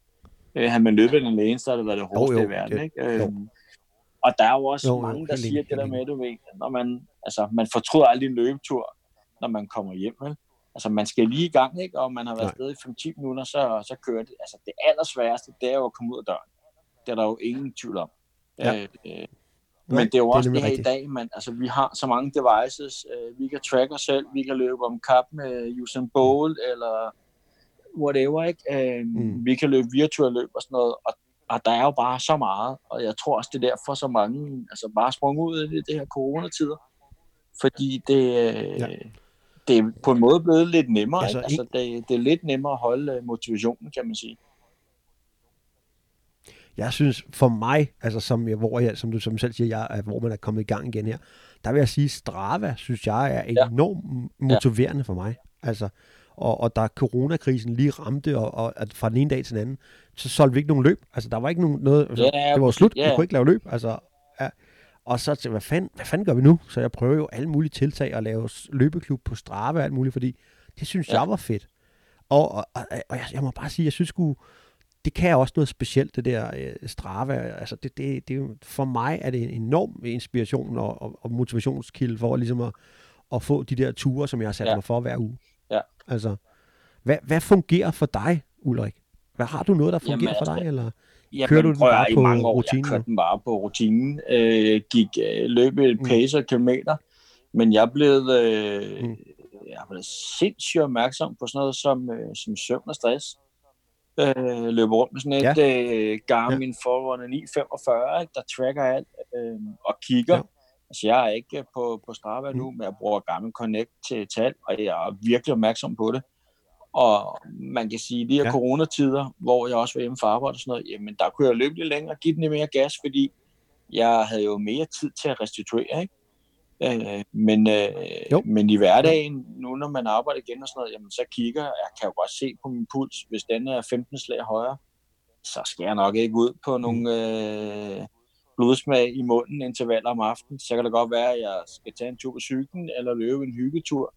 Øh, har man løbet den alene, så har det været det hårdeste oh, i verden. Ikke? Øh, og der er jo også jo, mange, der siger det der med, du ved, når man, altså, man fortryder aldrig en løbetur, når man kommer hjem. Vel? Altså, man skal lige i gang, ikke? og man har været afsted i 5-10 minutter, så, så kører det. Altså, det allersværeste, det er jo at komme ud af døren. Det er der jo ingen tvivl om. Ja. Øh, øh, men det er jo også det, det her rigtigt. i dag, man, altså, vi har så mange devices, øh, vi kan track os selv, vi kan løbe om kap med Usain Bolt, eller whatever, ikke? Øh, mm. Vi kan løbe virtuelle løb og sådan noget, og og der er jo bare så meget, og jeg tror også, det er derfor så mange altså bare sprung ud i det her coronatider. Fordi det, ja. Det er på en måde blevet lidt nemmere. Altså, Altså, det, det er lidt nemmere at holde øh, motivationen, kan man sige. Jeg synes, for mig, altså som, jeg, hvor jeg, som du som selv siger, jeg, hvor man er kommet i gang igen her, der vil jeg sige, Strava, synes jeg, er enormt ja. motiverende ja. for mig. Altså, og, og da coronakrisen lige ramte, og, og at fra den ene dag til den anden, så solgte vi ikke nogen løb. Altså, der var ikke nogen, noget, altså, yeah, det var slut, yeah. vi kunne ikke lave løb. Altså, ja. Og så til, hvad fanden, hvad fanden gør vi nu? Så jeg prøver jo alle mulige tiltag at lave løbeklub på Strava og alt muligt, fordi det synes ja. jeg var fedt. Og, og, og, og jeg, jeg må bare sige, jeg synes sgu, det kan også noget specielt, det der øh, Strava. Altså, det, det, det, for mig er det en enorm inspiration og, og, og motivationskilde for ligesom at, at få de der ture, som jeg har sat ja. mig for hver uge. Ja. Altså, hvad, hvad fungerer for dig, Ulrik? Hvad har du noget, der fungerer Jamen, for dig, eller Jamen, kører du den bare på mange år, rutinen? Jeg kørte den bare på rutinen. Øh, gik øh, løb et mm. pace og kilometer, men jeg blev, øh, mm. jeg blev sindssygt opmærksom på sådan noget som, øh, som søvn og stress. Øh, løber rundt med sådan et ja. øh, Garmin ja. Forerunner 945, ikke, der tracker alt øh, og kigger. Ja. Altså, jeg er ikke på, på Strava mm. nu, men jeg bruger Garmin Connect til, alt, og jeg er virkelig opmærksom på det. Og man kan sige, de her ja. coronatider, hvor jeg også var hjemme for arbejde og sådan noget, jamen der kunne jeg løbe lidt længere og give den lidt mere gas, fordi jeg havde jo mere tid til at restituere, ikke? Øh, men, øh, men i hverdagen, nu når man arbejder igen og sådan noget, jamen så kigger jeg, kan jo godt se på min puls, hvis den er 15 slag højere, så skal jeg nok ikke ud på mm. nogle øh, blodsmag i munden intervaller om aftenen. Så kan det godt være, at jeg skal tage en tur på cyklen eller løbe en hyggetur.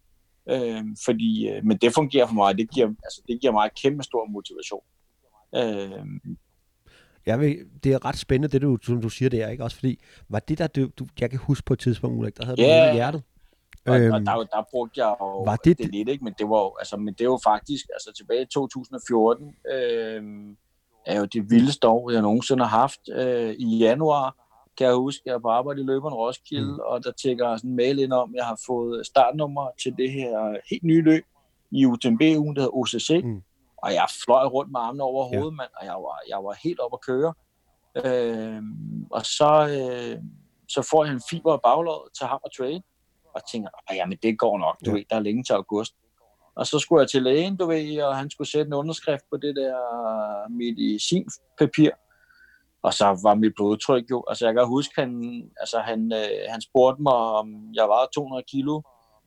Øh, fordi, øh, men det fungerer for mig, det giver, altså, det giver mig kæmpe stor motivation. Øh, jeg vil, det er ret spændende, det du, som du siger der, ikke? Også fordi, var det der, du, du jeg kan huske på et tidspunkt, Ulrik, der havde yeah. du i hjertet. Og, øhm, og der, der brugte jeg jo var det, det lidt, ikke? men det var jo, altså, men det var faktisk, altså tilbage i 2014, øhm, er jo det vildeste år, jeg nogensinde har haft. Øh, I januar, kan jeg huske, jeg var på arbejde i løberen Roskilde, mm. og der tækker sådan en mail ind om, at jeg har fået startnummer til det her helt nye løb i UTMB-ugen, der hedder OCC. Mm. Og jeg fløj rundt med armene over hovedet, ja. mand, og jeg var, jeg var helt op at køre. Øh, og så, øh, så får jeg en fiber af baglåret til ham og trade, og tænker, jamen det går nok, du ja. ved, der er længe til august. Og så skulle jeg til lægen, du ved, og han skulle sætte en underskrift på det der medicinpapir. Og så var mit blodtryk jo, altså jeg kan huske, han, altså han, øh, han spurgte mig, om jeg var 200 kilo,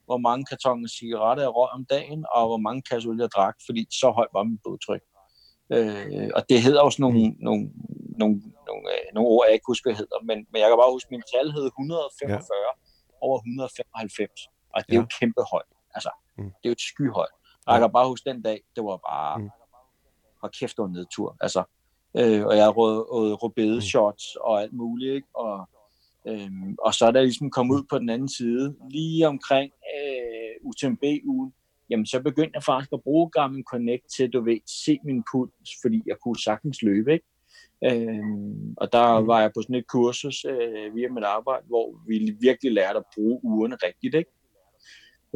hvor mange kartoner cigaretter jeg røg om dagen, og hvor mange kasser jeg drak, fordi så højt var mit blodtryk. Øh, og det hedder også nogle, mm. nogle, nogle, nogle, øh, nogle ord, jeg ikke husker, hvad hedder, men, men jeg kan bare huske, at min tal hed 145 ja. over 195, og det er ja. jo kæmpe højt. Altså, mm. det er jo et skyhøjt. Og jeg kan bare huske den dag, det var bare, mm. hold kæft, det var en nedtur. Altså, øh, og jeg har rådet rødbede mm. shots og alt muligt, ikke? Og, øh, og så er der ligesom kommet ud på den anden side, lige omkring øh, UTMB-ugen, jamen så begyndte jeg faktisk at bruge Garmin Connect til, du ved, se min puls, fordi jeg kunne sagtens løbe, ikke? Øhm, og der mm. var jeg på sådan et kursus øh, via mit arbejde, hvor vi virkelig lærte at bruge ugerne rigtigt, ikke?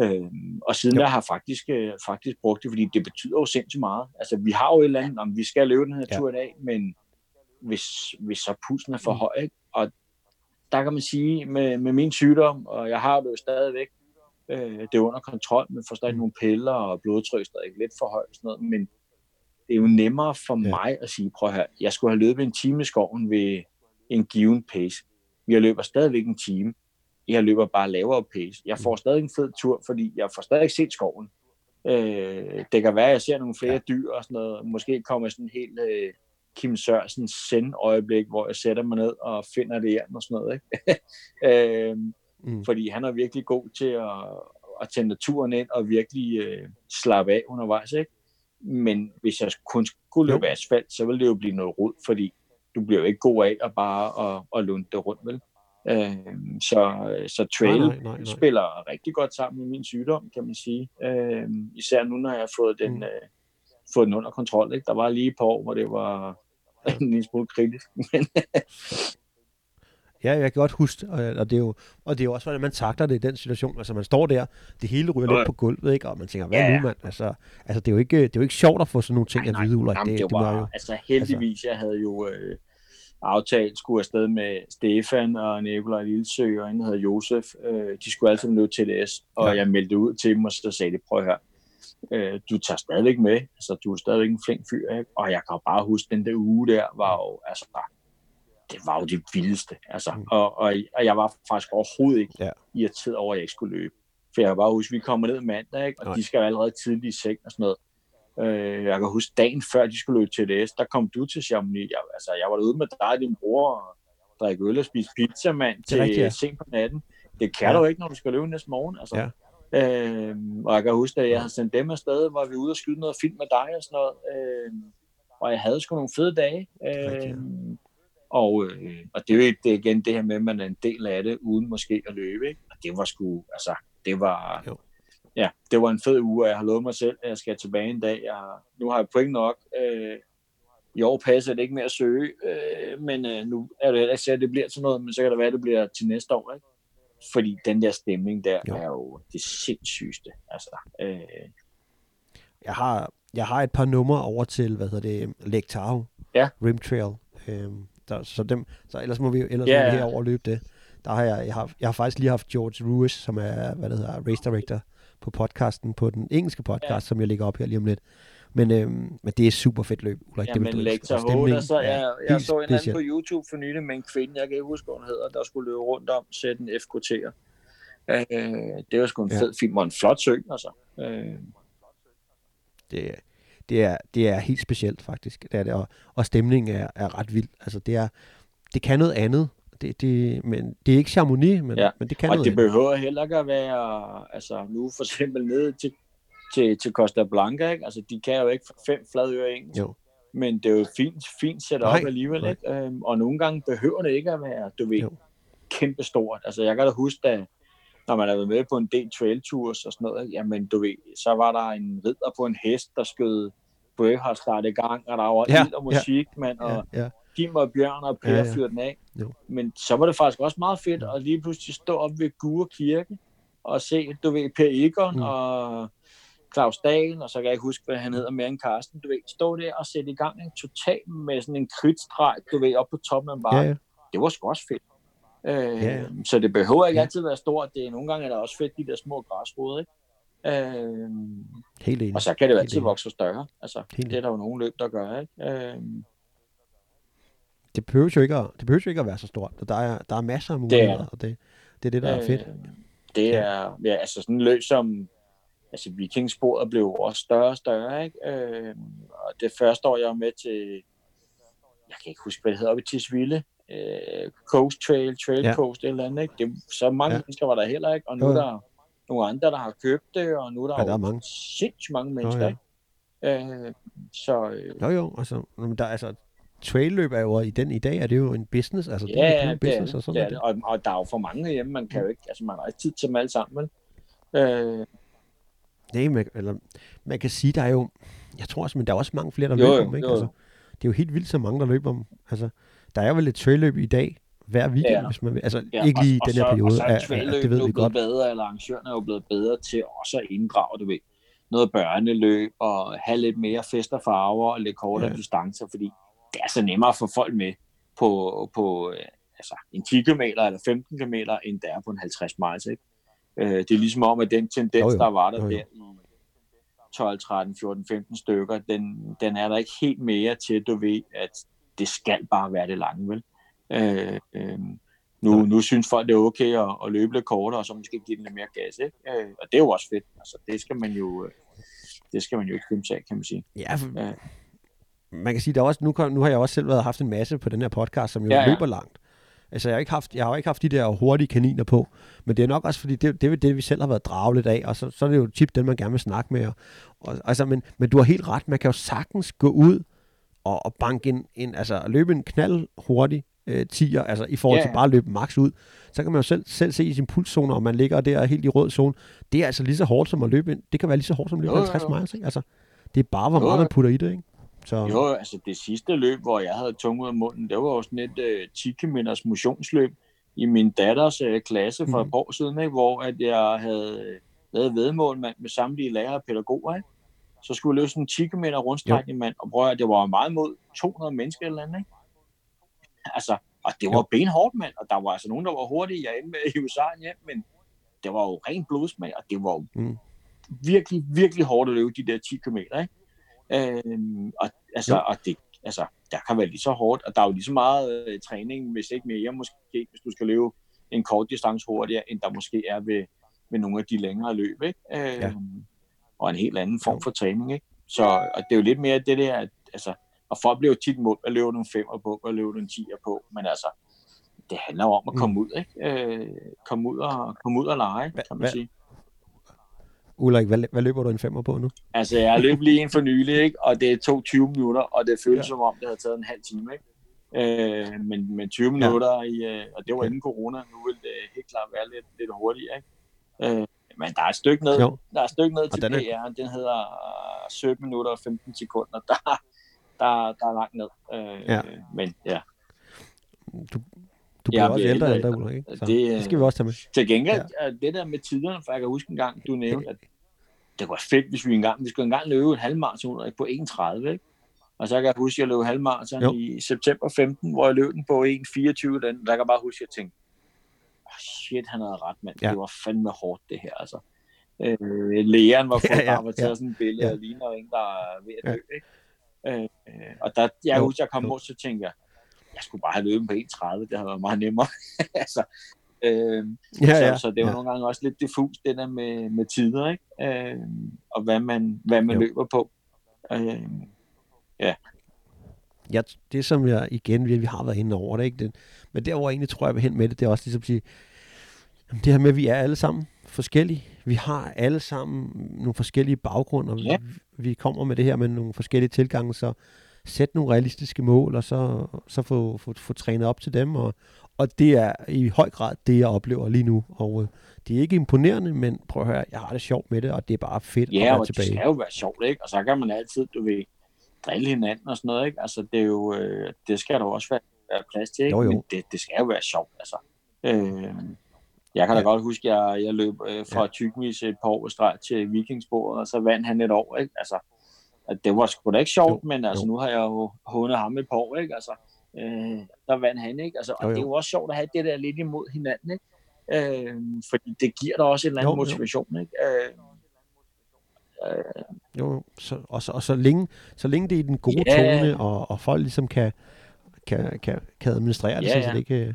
Øhm, og siden der har jeg faktisk, øh, faktisk brugt det, fordi det betyder jo sindssygt meget. Altså, vi har jo et eller andet, om vi skal løbe den her ja. tur i dag, men hvis, hvis så pulsen er for mm. høj, ikke? og der kan man sige, med, med min sygdom, og jeg har det jo stadigvæk, øh, det er under kontrol, men får stadig mm. nogle piller, og blodtryk stadig lidt for højt og sådan noget, men det er jo nemmere for ja. mig at sige, prøv her, jeg skulle have løbet en time i skoven ved en given pace. Har løber stadigvæk en time jeg løber bare lavere pace. Jeg får mm. stadig en fed tur, fordi jeg får stadig set skoven. Øh, det kan være, at jeg ser nogle flere ja. dyr og sådan noget. Måske kommer sådan en helt øh, Kim Sørensen send øjeblik, hvor jeg sætter mig ned og finder det hjem og sådan noget. Ikke? [laughs] øh, mm. Fordi han er virkelig god til at, at tage naturen ind og virkelig øh, slappe af undervejs. Ikke? Men hvis jeg kun skulle løbe asfalt, så ville det jo blive noget rod, fordi du bliver jo ikke god af at bare at, at lunde det rundt, vel? Øh, så, så trail nej, nej, nej, nej. spiller rigtig godt sammen med min sygdom, kan man sige. Øh, især nu, når jeg har fået den, mm. øh, fået den under kontrol. Ikke? Der var lige et par år, hvor det var [laughs] en lille smule kritisk. [laughs] Ja, jeg kan godt huske, og det er jo, og det er jo også, hvordan man takler det i den situation. Altså, man står der, det hele ryger lidt på gulvet, ikke? og man tænker, hvad ja. nu, mand? Altså, altså, det er jo ikke, det er jo ikke sjovt at få sådan nogle ting nej, at vide, Ulrik. Det, det, var, det jo, altså, heldigvis, altså, jeg havde jo, øh, aftalt skulle afsted med Stefan og Nikolaj Lillesø og en, der hedder Josef. Øh, de skulle alle sammen løbe TDS, og ja. jeg meldte ud til dem, og så sagde de, prøv her, øh, du tager stadigvæk med, altså du er stadigvæk en flink fyr, ikke? og jeg kan bare huske, den der uge der var jo, altså, det var jo det vildeste, altså, mm. og, og, og jeg var faktisk overhovedet ikke ja. irriteret over, at jeg ikke skulle løbe. For jeg kan bare huske, at vi kommer ned mandag, ikke? og Nej. de skal jo allerede tidligt i seng og sådan noget. Øh, jeg kan huske, dagen før de skulle løbe til TDS, der kom du til Chamonix. Jeg, altså, jeg var derude med dig og din bror og drikke øl og spise pizza, mand, til rigtigt, ja. sent på natten. Det kan ja. du ikke, når du skal løbe næste morgen. Altså. Ja. Øh, og jeg kan huske, at jeg havde sendt dem afsted, hvor vi ude og skyde noget film med dig og sådan noget. Øh, og jeg havde sgu nogle fede dage. Øh, og, øh, og det er jo det, igen det her med, at man er en del af det, uden måske at løbe. Ikke? Og det var sgu, altså, det var, jo ja, det var en fed uge, og jeg har lovet mig selv, at jeg skal tilbage en dag. Jeg har, nu har jeg point nok. Øh, I år passer det ikke med at søge, øh, men øh, nu er det heller at det bliver til noget, men så kan det være, at det bliver til næste år. Ikke? Fordi den der stemning der jo. er jo det sindssygste. Altså, øh, jeg, har, jeg har et par numre over til, hvad hedder det, Lake Tahoe, ja. Rim Trail. Øh, der, så, dem, så ellers må vi ellers ja, må vi herover løbe det. Der har jeg, jeg, har, jeg har faktisk lige haft George Ruiz, som er, hvad det hedder, race director på podcasten, på den engelske podcast, ja. som jeg lægger op her lige om lidt. Men, øhm, men det er super fedt løb, Ulrik. Ja, men Lektor H, så, jeg, jeg så en anden på YouTube for nylig med en kvinde, jeg kan ikke huske, hvad hun hedder, der skulle løbe rundt om, sætte en FKT'er. Øh, det var sgu en ja. fed film, og en flot sø, altså. Øh. Det, det, er, det er helt specielt, faktisk. Det er det, og, og stemningen er, er ret vild. Altså, det, er, det kan noget andet, det, det, men det er ikke Chamonix, men, ja. men det kan og noget det behøver heller ikke at være, altså nu for eksempel ned til, til, til Costa Blanca, ikke? altså de kan jo ikke fem fladøre engelsk. Jo. men det er jo fint, fint sat op alligevel, nej. ikke? Øhm, og nogle gange behøver det ikke at være, du ved, jo. kæmpe stort. Altså, jeg kan da huske, at når man har været med på en del trail tours og sådan noget, jamen, du ved, så var der en ridder på en hest, der skød Braveheart start i gang, og der var ja, ild og musik, ja, mand, og ja, ja. Kim og Bjørn og Per ja, ja. fyrte den af. Jo. Men så var det faktisk også meget fedt at lige pludselig stå op ved Gure Kirke og se, du ved, Per Egon mm. og Claus Dahl, og så kan jeg ikke huske, hvad han hedder mere end Carsten, du ved, stå der og sætte i gang en total med sådan en kridtstreg, du ved, op på toppen af bakken. Ja, ja. Det var sgu også fedt. Øh, ja. Så det behøver ikke ja. altid være stort. Det er, nogle gange er der også fedt, de der små græsrode, ikke? Øh, Helt enig. Og så kan det jo altid vokse større. Altså, Helt det er der jo nogle løb, der gør, ikke? Øh, det behøver jo ikke at, det behøver jo ikke at være så stort. Der er, der er masser af muligheder, det er, og det, det er det, der øh, er fedt. Det er, ja, altså sådan løb som, altså vikingsporet blev også større og større, ikke? Øh, og det første år, jeg var med til, jeg kan ikke huske, hvad det hedder, oppe i Tisvilde, øh, Coast Trail, Trail ja. Coast, eller andet, ikke? Det, så mange ja. mennesker var der heller ikke, og nu er der nogle andre, der har købt det, og nu er der, ja, der er mange. sindssygt mange mennesker, oh, ja. ikke? Øh, så, øh, jo, jo, altså, der, altså, trailløb er jo i den i dag, er det jo en business, altså det ja, er en business det, og sådan det, det. Og, og der er jo for mange hjemme, man kan jo ikke, altså man har ikke tid til dem alle sammen, Øh, Nej, man, eller, man kan sige, der er jo, jeg tror også, men der er også mange flere, der jo, løber om, ikke? Jo. Altså, det er jo helt vildt så mange, der løber om. Altså, der er jo vel et trailløb i dag, hver weekend, ja. hvis man vil. Altså, ja, ikke lige og, den her periode. Og så er trailløb det ved jo vi godt. bedre, eller arrangørerne er jo blevet bedre til også at inddrage, du ved, noget børneløb, og have lidt mere fest og farver, og lidt kortere ja. distancer, fordi det er så nemmere at få folk med på, på øh, altså, en 10 km eller 15 km, end det er på en 50 miles. Ikke? Øh, det er ligesom om, at den tendens, jo, jo. der var der jo, jo. der i 12, 13, 14, 15 stykker, den, den er der ikke helt mere til, du ved, at det skal bare være det lange, vel? Øh, øh, nu, nu synes folk, det er okay at, at løbe lidt kortere, og så måske give den lidt mere gas, ikke? Øh, og det er jo også fedt. Altså, det skal man jo, øh, det skal man jo ikke kæmpe af, kan man sige. Ja, for, øh. Man kan sige, der er også, nu, nu har jeg også selv været haft en masse på den her podcast, som jo ja, ja. løber langt. Altså, jeg har, ikke haft, jeg har ikke haft de der hurtige kaniner på, men det er nok også, fordi det, det er det, vi selv har været draget af, og så, så er det jo tit den, man gerne vil snakke med. Og, og, altså, men, men du har helt ret, man kan jo sagtens gå ud og, og banke en, en altså løbe en knald hurtig øh, tiger, altså i forhold yeah. til bare at løbe max ud, så kan man jo selv, selv se i sin pulszone, om man ligger der helt i rød zone. Det er altså lige så hårdt som at løbe, det kan være lige så hårdt som at løbe 50 miles, ikke? Altså, det er bare, hvor meget man putter i det, ikke? Så... Jo, altså det sidste løb, hvor jeg havde tunge ud af munden, det var også sådan et uh, 10 km motionsløb i min datters uh, klasse for mm. et par år siden, ikke? hvor at jeg havde øh, lavet vedmål med, med samtlige lærere og pædagoger. Ikke? Så skulle jeg løbe sådan en 10 km rundstrækning, mand, og prøve at det var meget mod 200 mennesker eller andet. Ikke? Altså, og det var jo. benhårdt, mand, og der var altså nogen, der var hurtige. Jeg endte med i USA hjem, men det var jo ren blodsmag, og det var jo mm. virkelig, virkelig hårdt at løbe de der 10 km, ikke? Øhm, og, altså, og det, altså, der kan være lige så hårdt, og der er jo lige så meget øh, træning, hvis ikke mere måske, hvis du skal løbe en kort distance hurtigere, end der måske er ved, ved nogle af de længere løb, ikke? Øhm, ja. Og en helt anden form for træning, ikke? Så og det er jo lidt mere det der, at, altså, og folk bliver jo tit målt, at løbe nogle femmer på, og løbe nogle tiger på, men altså, det handler om at komme mm. ud, ikke? Øh, komme ud og, komme ud og lege, kan man hva, sige. Ulrik, hvad, hvad løber du en femmer på nu? Altså, jeg løb lige en for nylig, ikke? og det er 20 minutter, og det føles ja. som om, det havde taget en halv time. Ikke? Øh, men, men 20 minutter, ja. i, øh, og det var inden corona, nu vil det helt klart være lidt, lidt hurtigere. Ikke? Øh, men der er et stykke ned, jo. der er et stykke ned til den, er... den hedder 17 minutter og 15 sekunder. [laughs] Der, der, der er langt ned. Øh, ja. Men ja. Du, du bliver også ældre og ældre, Ulrik, ikke? Så det, det skal vi også tage med. Til gengæld, ja. det der med tiderne, for jeg kan huske en gang, du nævnte, at det var fedt, hvis vi engang, vi skulle engang løbe en halvmarathon på 1.30, ikke? Og så kan jeg huske, at jeg løb halvmarathon jo. i september 15, hvor jeg løb den på 1.24, den, der kan jeg bare huske, at jeg tænkte, oh shit, han havde ret, mand. Ja. Det var fandme hårdt, det her, altså. Øh, lægeren var fået, [laughs] ja, ja, var taget ja. sådan et billede, ja. og ligner en, der er ved at dø, ja. ikke? Øh, og der, jeg husker, jeg kom mod, så tænkte jeg, jeg skulle bare have løbet på 1.30, det havde været meget nemmere. [laughs] altså, øh, ja, så, ja, så det var ja. nogle gange også lidt diffus, det der med, med tider, ikke? Øh, og hvad man, hvad man løber på. Øh, ja. Ja, det som jeg igen, vi, vi har været inde over det, ikke? Det, men der hvor jeg egentlig tror, jeg vil hen med det, det er også ligesom at sige, det her med, at vi er alle sammen forskellige. Vi har alle sammen nogle forskellige baggrunde, og ja. vi, vi kommer med det her med nogle forskellige tilgange, så sætte nogle realistiske mål, og så, så få, få, få trænet op til dem, og, og det er i høj grad det, jeg oplever lige nu, og øh, det er ikke imponerende, men prøv at høre, jeg har det sjovt med det, og det er bare fedt ja, at være og tilbage. det skal jo være sjovt, ikke? Og så kan man altid, du ved, drille hinanden og sådan noget, ikke? Altså, det er jo, øh, det skal der også være, være plads til, ikke? Jo, jo. Men det, det skal jo være sjovt, altså. Øh, jeg kan da Ja. godt huske, at jeg, jeg løb øh, fra Ja. ja. Tykmis et par år streg til Vikingsbordet, og så vandt han et år, ikke? Altså, at det var sgu da ikke sjovt, Jo, jo, men altså, jo. nu har jeg jo hundet ham et par år, ikke? Altså, øh, der vandt han, ikke? Altså, og Jo, jo. det er jo også sjovt at have det der lidt imod hinanden, ikke? Øh, fordi det giver dig også en eller anden Jo, jo. motivation, ikke? Øh, øh, Jo, så, og, så, og så, længe, så længe det er i den gode Ja. tone, og, og folk ligesom kan, kan, kan, kan administrere det, Ja, sådan, så det ikke, øh,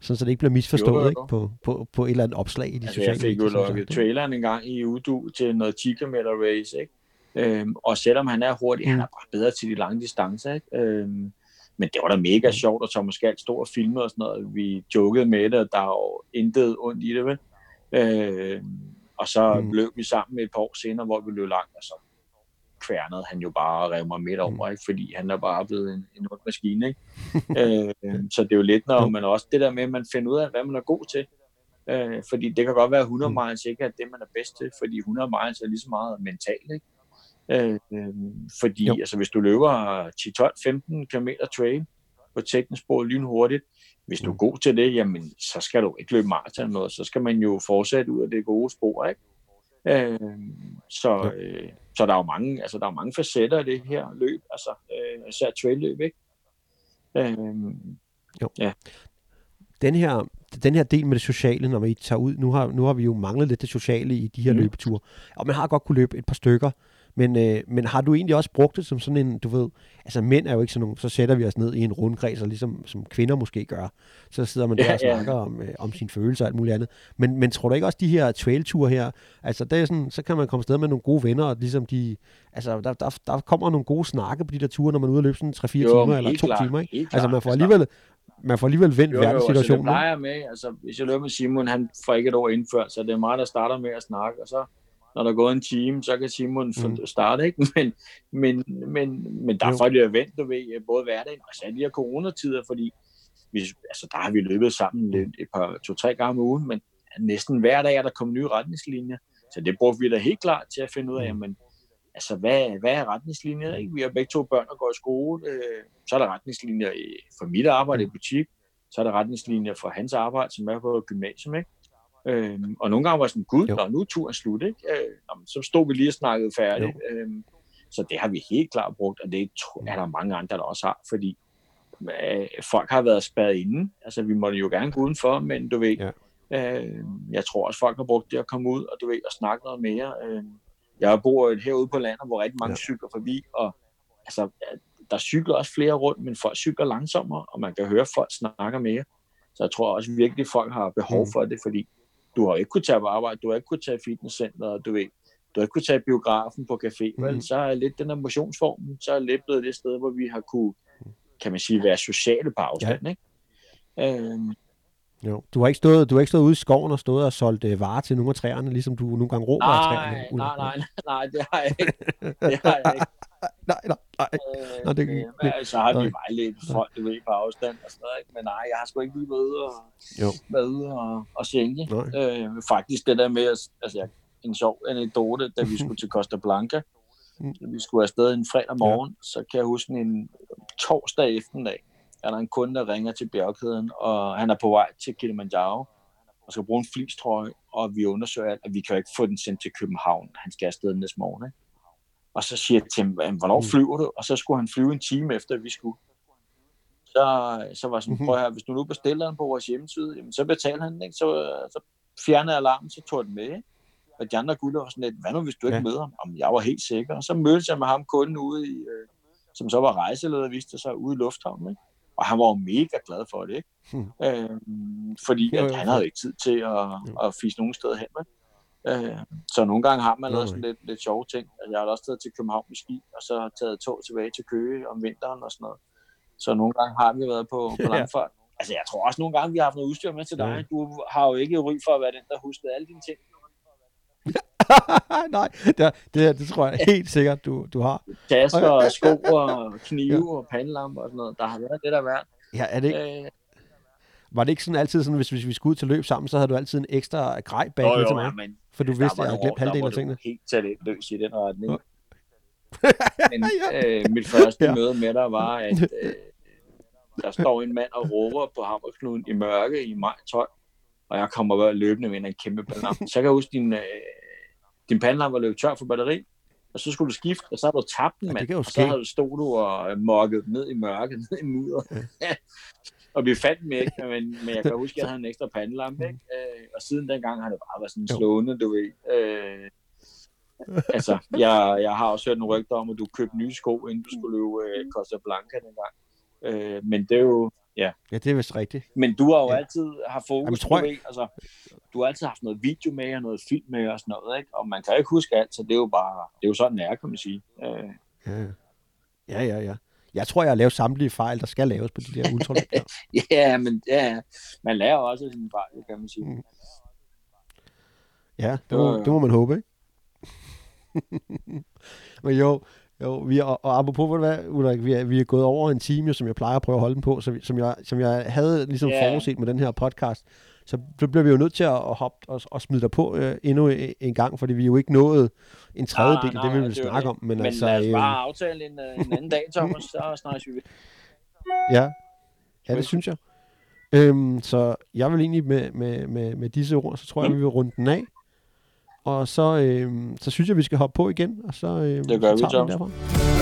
sådan, så det ikke bliver misforstået Jo, jo, jo. Ikke? På, på, på et eller andet opslag i de Altså, sociale jeg fik jo medier. lukket traileren en gang i Udu til noget 10 km race, ikke? Øhm, og selvom han er hurtig, mm. han Mm. er bare bedre til de lange distancer, ikke? Øhm, men det var da mega sjovt, og Thomas Galt stod og filmede og sådan noget. Vi jokede med det, og der er jo intet ondt i det, vel? Øhm, og så Mm. mm. løb vi sammen et par år senere, hvor vi løb langt, og så kværnede han jo bare og rev mig midt over, ikke? fordi han er bare blevet en, en ond maskine. Ikke? [laughs] øh, så det er jo lidt, når man også det der med, at man finder ud af, hvad man er god til. Øh, fordi det kan godt være, at 100 Mm. miles ikke er det, man er bedst til, fordi 100 miles er lige så meget mentalt. Ikke? Øh, fordi Jo. altså, hvis du løber 10, 12, 15 km trail på teknisk spor lynhurtigt, hvis du er Mm. god til det, jamen, så skal du ikke løbe maraton eller noget, så skal man jo fortsætte ud af det gode spor, ikke? Øh, så, Jo. øh, så der er jo mange, altså der er mange facetter i det her løb, altså øh, især trail-løb, ikke? Øh, den her, den her del med det sociale, når vi tager ud, nu har, nu har vi jo manglet lidt det sociale i de her. Mm. løbeture, og man har godt kunne løbe et par stykker, men, øh, men har du egentlig også brugt det som sådan en, du ved, altså mænd er jo ikke sådan nogen, så sætter vi os ned i en rundkreds, og ligesom som kvinder måske gør, så sidder man der Ja, og ja. snakker om, øh, om sine følelser og alt muligt andet. Men, men tror du ikke også, de her trailture her, altså det er sådan, så kan man komme afsted med nogle gode venner, og ligesom de, altså der, der, der kommer nogle gode snakke på de der ture, når man er ude og løbe sådan 3-4 timer eller helt 2 klart, timer, ikke? Altså man får alligevel, man får alligevel vendt Jo, jo, altså det verdenssituationen. ikke? plejer jeg med. Altså, hvis jeg løber med Simon, han får ikke et ord indført, så det er mig, der starter med at snakke, og så når der er gået en time, så kan Simon Mm. mm. starte, ikke? [laughs] Men, men, men, men der er Jo. der er vendt, du ved, både hverdagen og særligt de coronatider, fordi vi, altså, der har vi løbet sammen lidt, et par, to-tre gange om ugen, men næsten hver dag er der kommet nye retningslinjer. Så det brugte vi da helt klart til at finde ud af, Mm. jamen, altså, hvad, hvad er retningslinjer? Ikke? Vi har begge to børn, der går i skole. Øh, så er der retningslinjer i, for mit arbejde i butik. Så er der retningslinjer for hans arbejde, som er på gymnasium. Ikke? Øhm, og nogle gange var jeg sådan, gud, Jo. nå, nu er turen slut. Ikke? Øh, nå, men så stod vi lige og snakkede færdigt. Øhm, så det har vi helt klart brugt, og det tro- er der mange andre, der også har, fordi øh, folk har været spadet inde. Altså, vi måtte jo gerne gå udenfor, men du ved, Ja. øh, jeg tror også, folk har brugt det at komme ud og, du ved, og snakke noget mere. Øh, jeg bor herude på landet, hvor rigtig mange Ja. ja. cykler forbi, og altså, der cykler også flere rundt, men folk cykler langsommere, og man kan høre, at folk snakker mere. Så jeg tror også virkelig, at folk har behov Mm. for det, fordi du har ikke kunnet tage på arbejde, du har ikke kunnet tage i fitnesscenteret, du ved, du har ikke kunnet tage biografen på café, Mm. vel? Så er lidt den der motionsformen, så er lidt blevet det sted, hvor vi har kunne, kan man sige, være sociale på afstand, ja. ikke? Øhm, Jo. Du har ikke stået, du har ikke stået ude i skoven og stået og solgt øh, varer til nogle af træerne, ligesom du nogle gange råber af træerne. nej, Ulrik. nej, nej, nej, det har jeg ikke. [laughs] Det har jeg ikke. nej, nej, nej. Øh, Nå, det- øh, det- men så har vi nej. vejledt folk, du ved, på afstand og sådan noget, ikke? Men nej, jeg har sgu ikke lige været ude og, Jo. været ude og, og. Nej. Øh, faktisk det der med, at- altså jeg- en sjov anekdote, da vi skulle til Costa Blanca, Mm. vi skulle afsted en fredag morgen, ja. så kan jeg huske en torsdag eftermiddag, er der en kunde, der ringer til bjergkæden, og han er på vej til Kilimanjaro, og skal bruge en flistrøje, og vi undersøger, at vi kan ikke få den sendt til København. Han skal afsted næste morgen, ikke? Og så siger jeg til ham, "Jamen, hvornår Mm. flyver du? Og så skulle han flyve en time efter, vi skulle. Så, så var sådan, Mhm. prøv at høre, hvis du nu bestiller den på vores hjemmeside, jamen, så betaler han den, ikke? Så, så fjerner alarmen, så tog den med, ikke? Og de andre gutter var sådan lidt, hvad nu hvis du ikke Ja. møder ham? Jamen, jeg var helt sikker. Og så mødtes jeg med ham kunden ude i, øh, som så var rejseleder, viste sig ude i lufthavnen, ikke? Og han var jo mega glad for det, ikke? Hmm. Øhm, fordi at han havde ikke tid til at, at fise nogen steder hen, med. Øh, så nogle gange har man lavet sådan lidt, lidt sjove ting. Altså, jeg har også taget til København med ski, og så taget tog tilbage til Køge om vinteren og sådan noget. Så nogle gange har vi været på, på langfart. Altså, jeg tror også nogle gange, vi har haft noget udstyr med til dig. Du har jo ikke ry for at være den, der huskede alle dine ting. [laughs] Nej, det, det, det tror jeg helt sikkert, du, du har. Tasker og sko og [laughs] knive ja. og pandelamper og sådan noget. Der har været det, der værd. Ja, er det ikke? Øh, var det ikke sådan altid sådan, hvis, hvis vi skulle ud til løb sammen, så havde du altid en ekstra grej bag jo, jo, til mig? Ja, men, for du vidste, at jeg havde glemt halvdelen af tingene. helt talentløs i den retning. [laughs] men øh, mit første ja. møde med dig var, at øh, der står en mand og råber på hammerknuden i mørke i maj 12, og jeg kommer bare løbende med en kæmpe pandelampe. Så kan jeg huske, din, øh, din pandelampe var løbet tør for batteri, og så skulle du skifte, og så har du tabt den, ja, og så havde du, stod du og mokket ned i mørket, [laughs] ned i mudder. Ja. [laughs] og vi fandt dem ikke, men, men jeg kan huske, at jeg [laughs] havde en ekstra pandelampe, ikke? Øh, og siden dengang har det bare været sådan slående, du ved. Øh, altså, jeg, jeg har også hørt nogle rygter om, at du købte nye sko, inden du skulle løbe øh, Costa Blanca dengang. Øh, men det er jo, ja. Ja, det er vist rigtigt. Men du har jo ja. altid haft fokus, Jamen, tror jeg... ved, altså, du har altid haft noget video med og noget film med og sådan noget, ikke? Og man kan ikke huske alt, så det er jo bare, det er jo sådan, det er, kan man sige. Øh. Ja, ja, ja. ja. Jeg tror, jeg har lavet samtlige fejl, der skal laves på de der [laughs] ultraløb ja, men ja, man lærer også sine fejl, kan man sige. Mm. Ja, det må, det må man håbe, ikke? [laughs] men jo, jo, vi er, og apropos, hvad, Ulrik, vi er, vi er gået over en time, som jeg plejer at prøve at holde den på, så vi, som, jeg, som jeg havde ligesom yeah. forudset med den her podcast, så bliver vi jo nødt til at hoppe og, og smide dig på øh, endnu en gang, fordi vi jo ikke nået en tredjedel af det, vi vil snakke om. Men, men altså, lad os bare øh, aftale en, øh, en anden dag, Thomas, så snakkes vi. Ja, ja det synes jeg. Øhm, så jeg vil egentlig med, med, med, med disse ord, så tror jeg, mm. vi vil runde den af. Og så, øhm, så synes jeg, vi skal hoppe på igen, og så, øhm, det gør så vi, Thomas.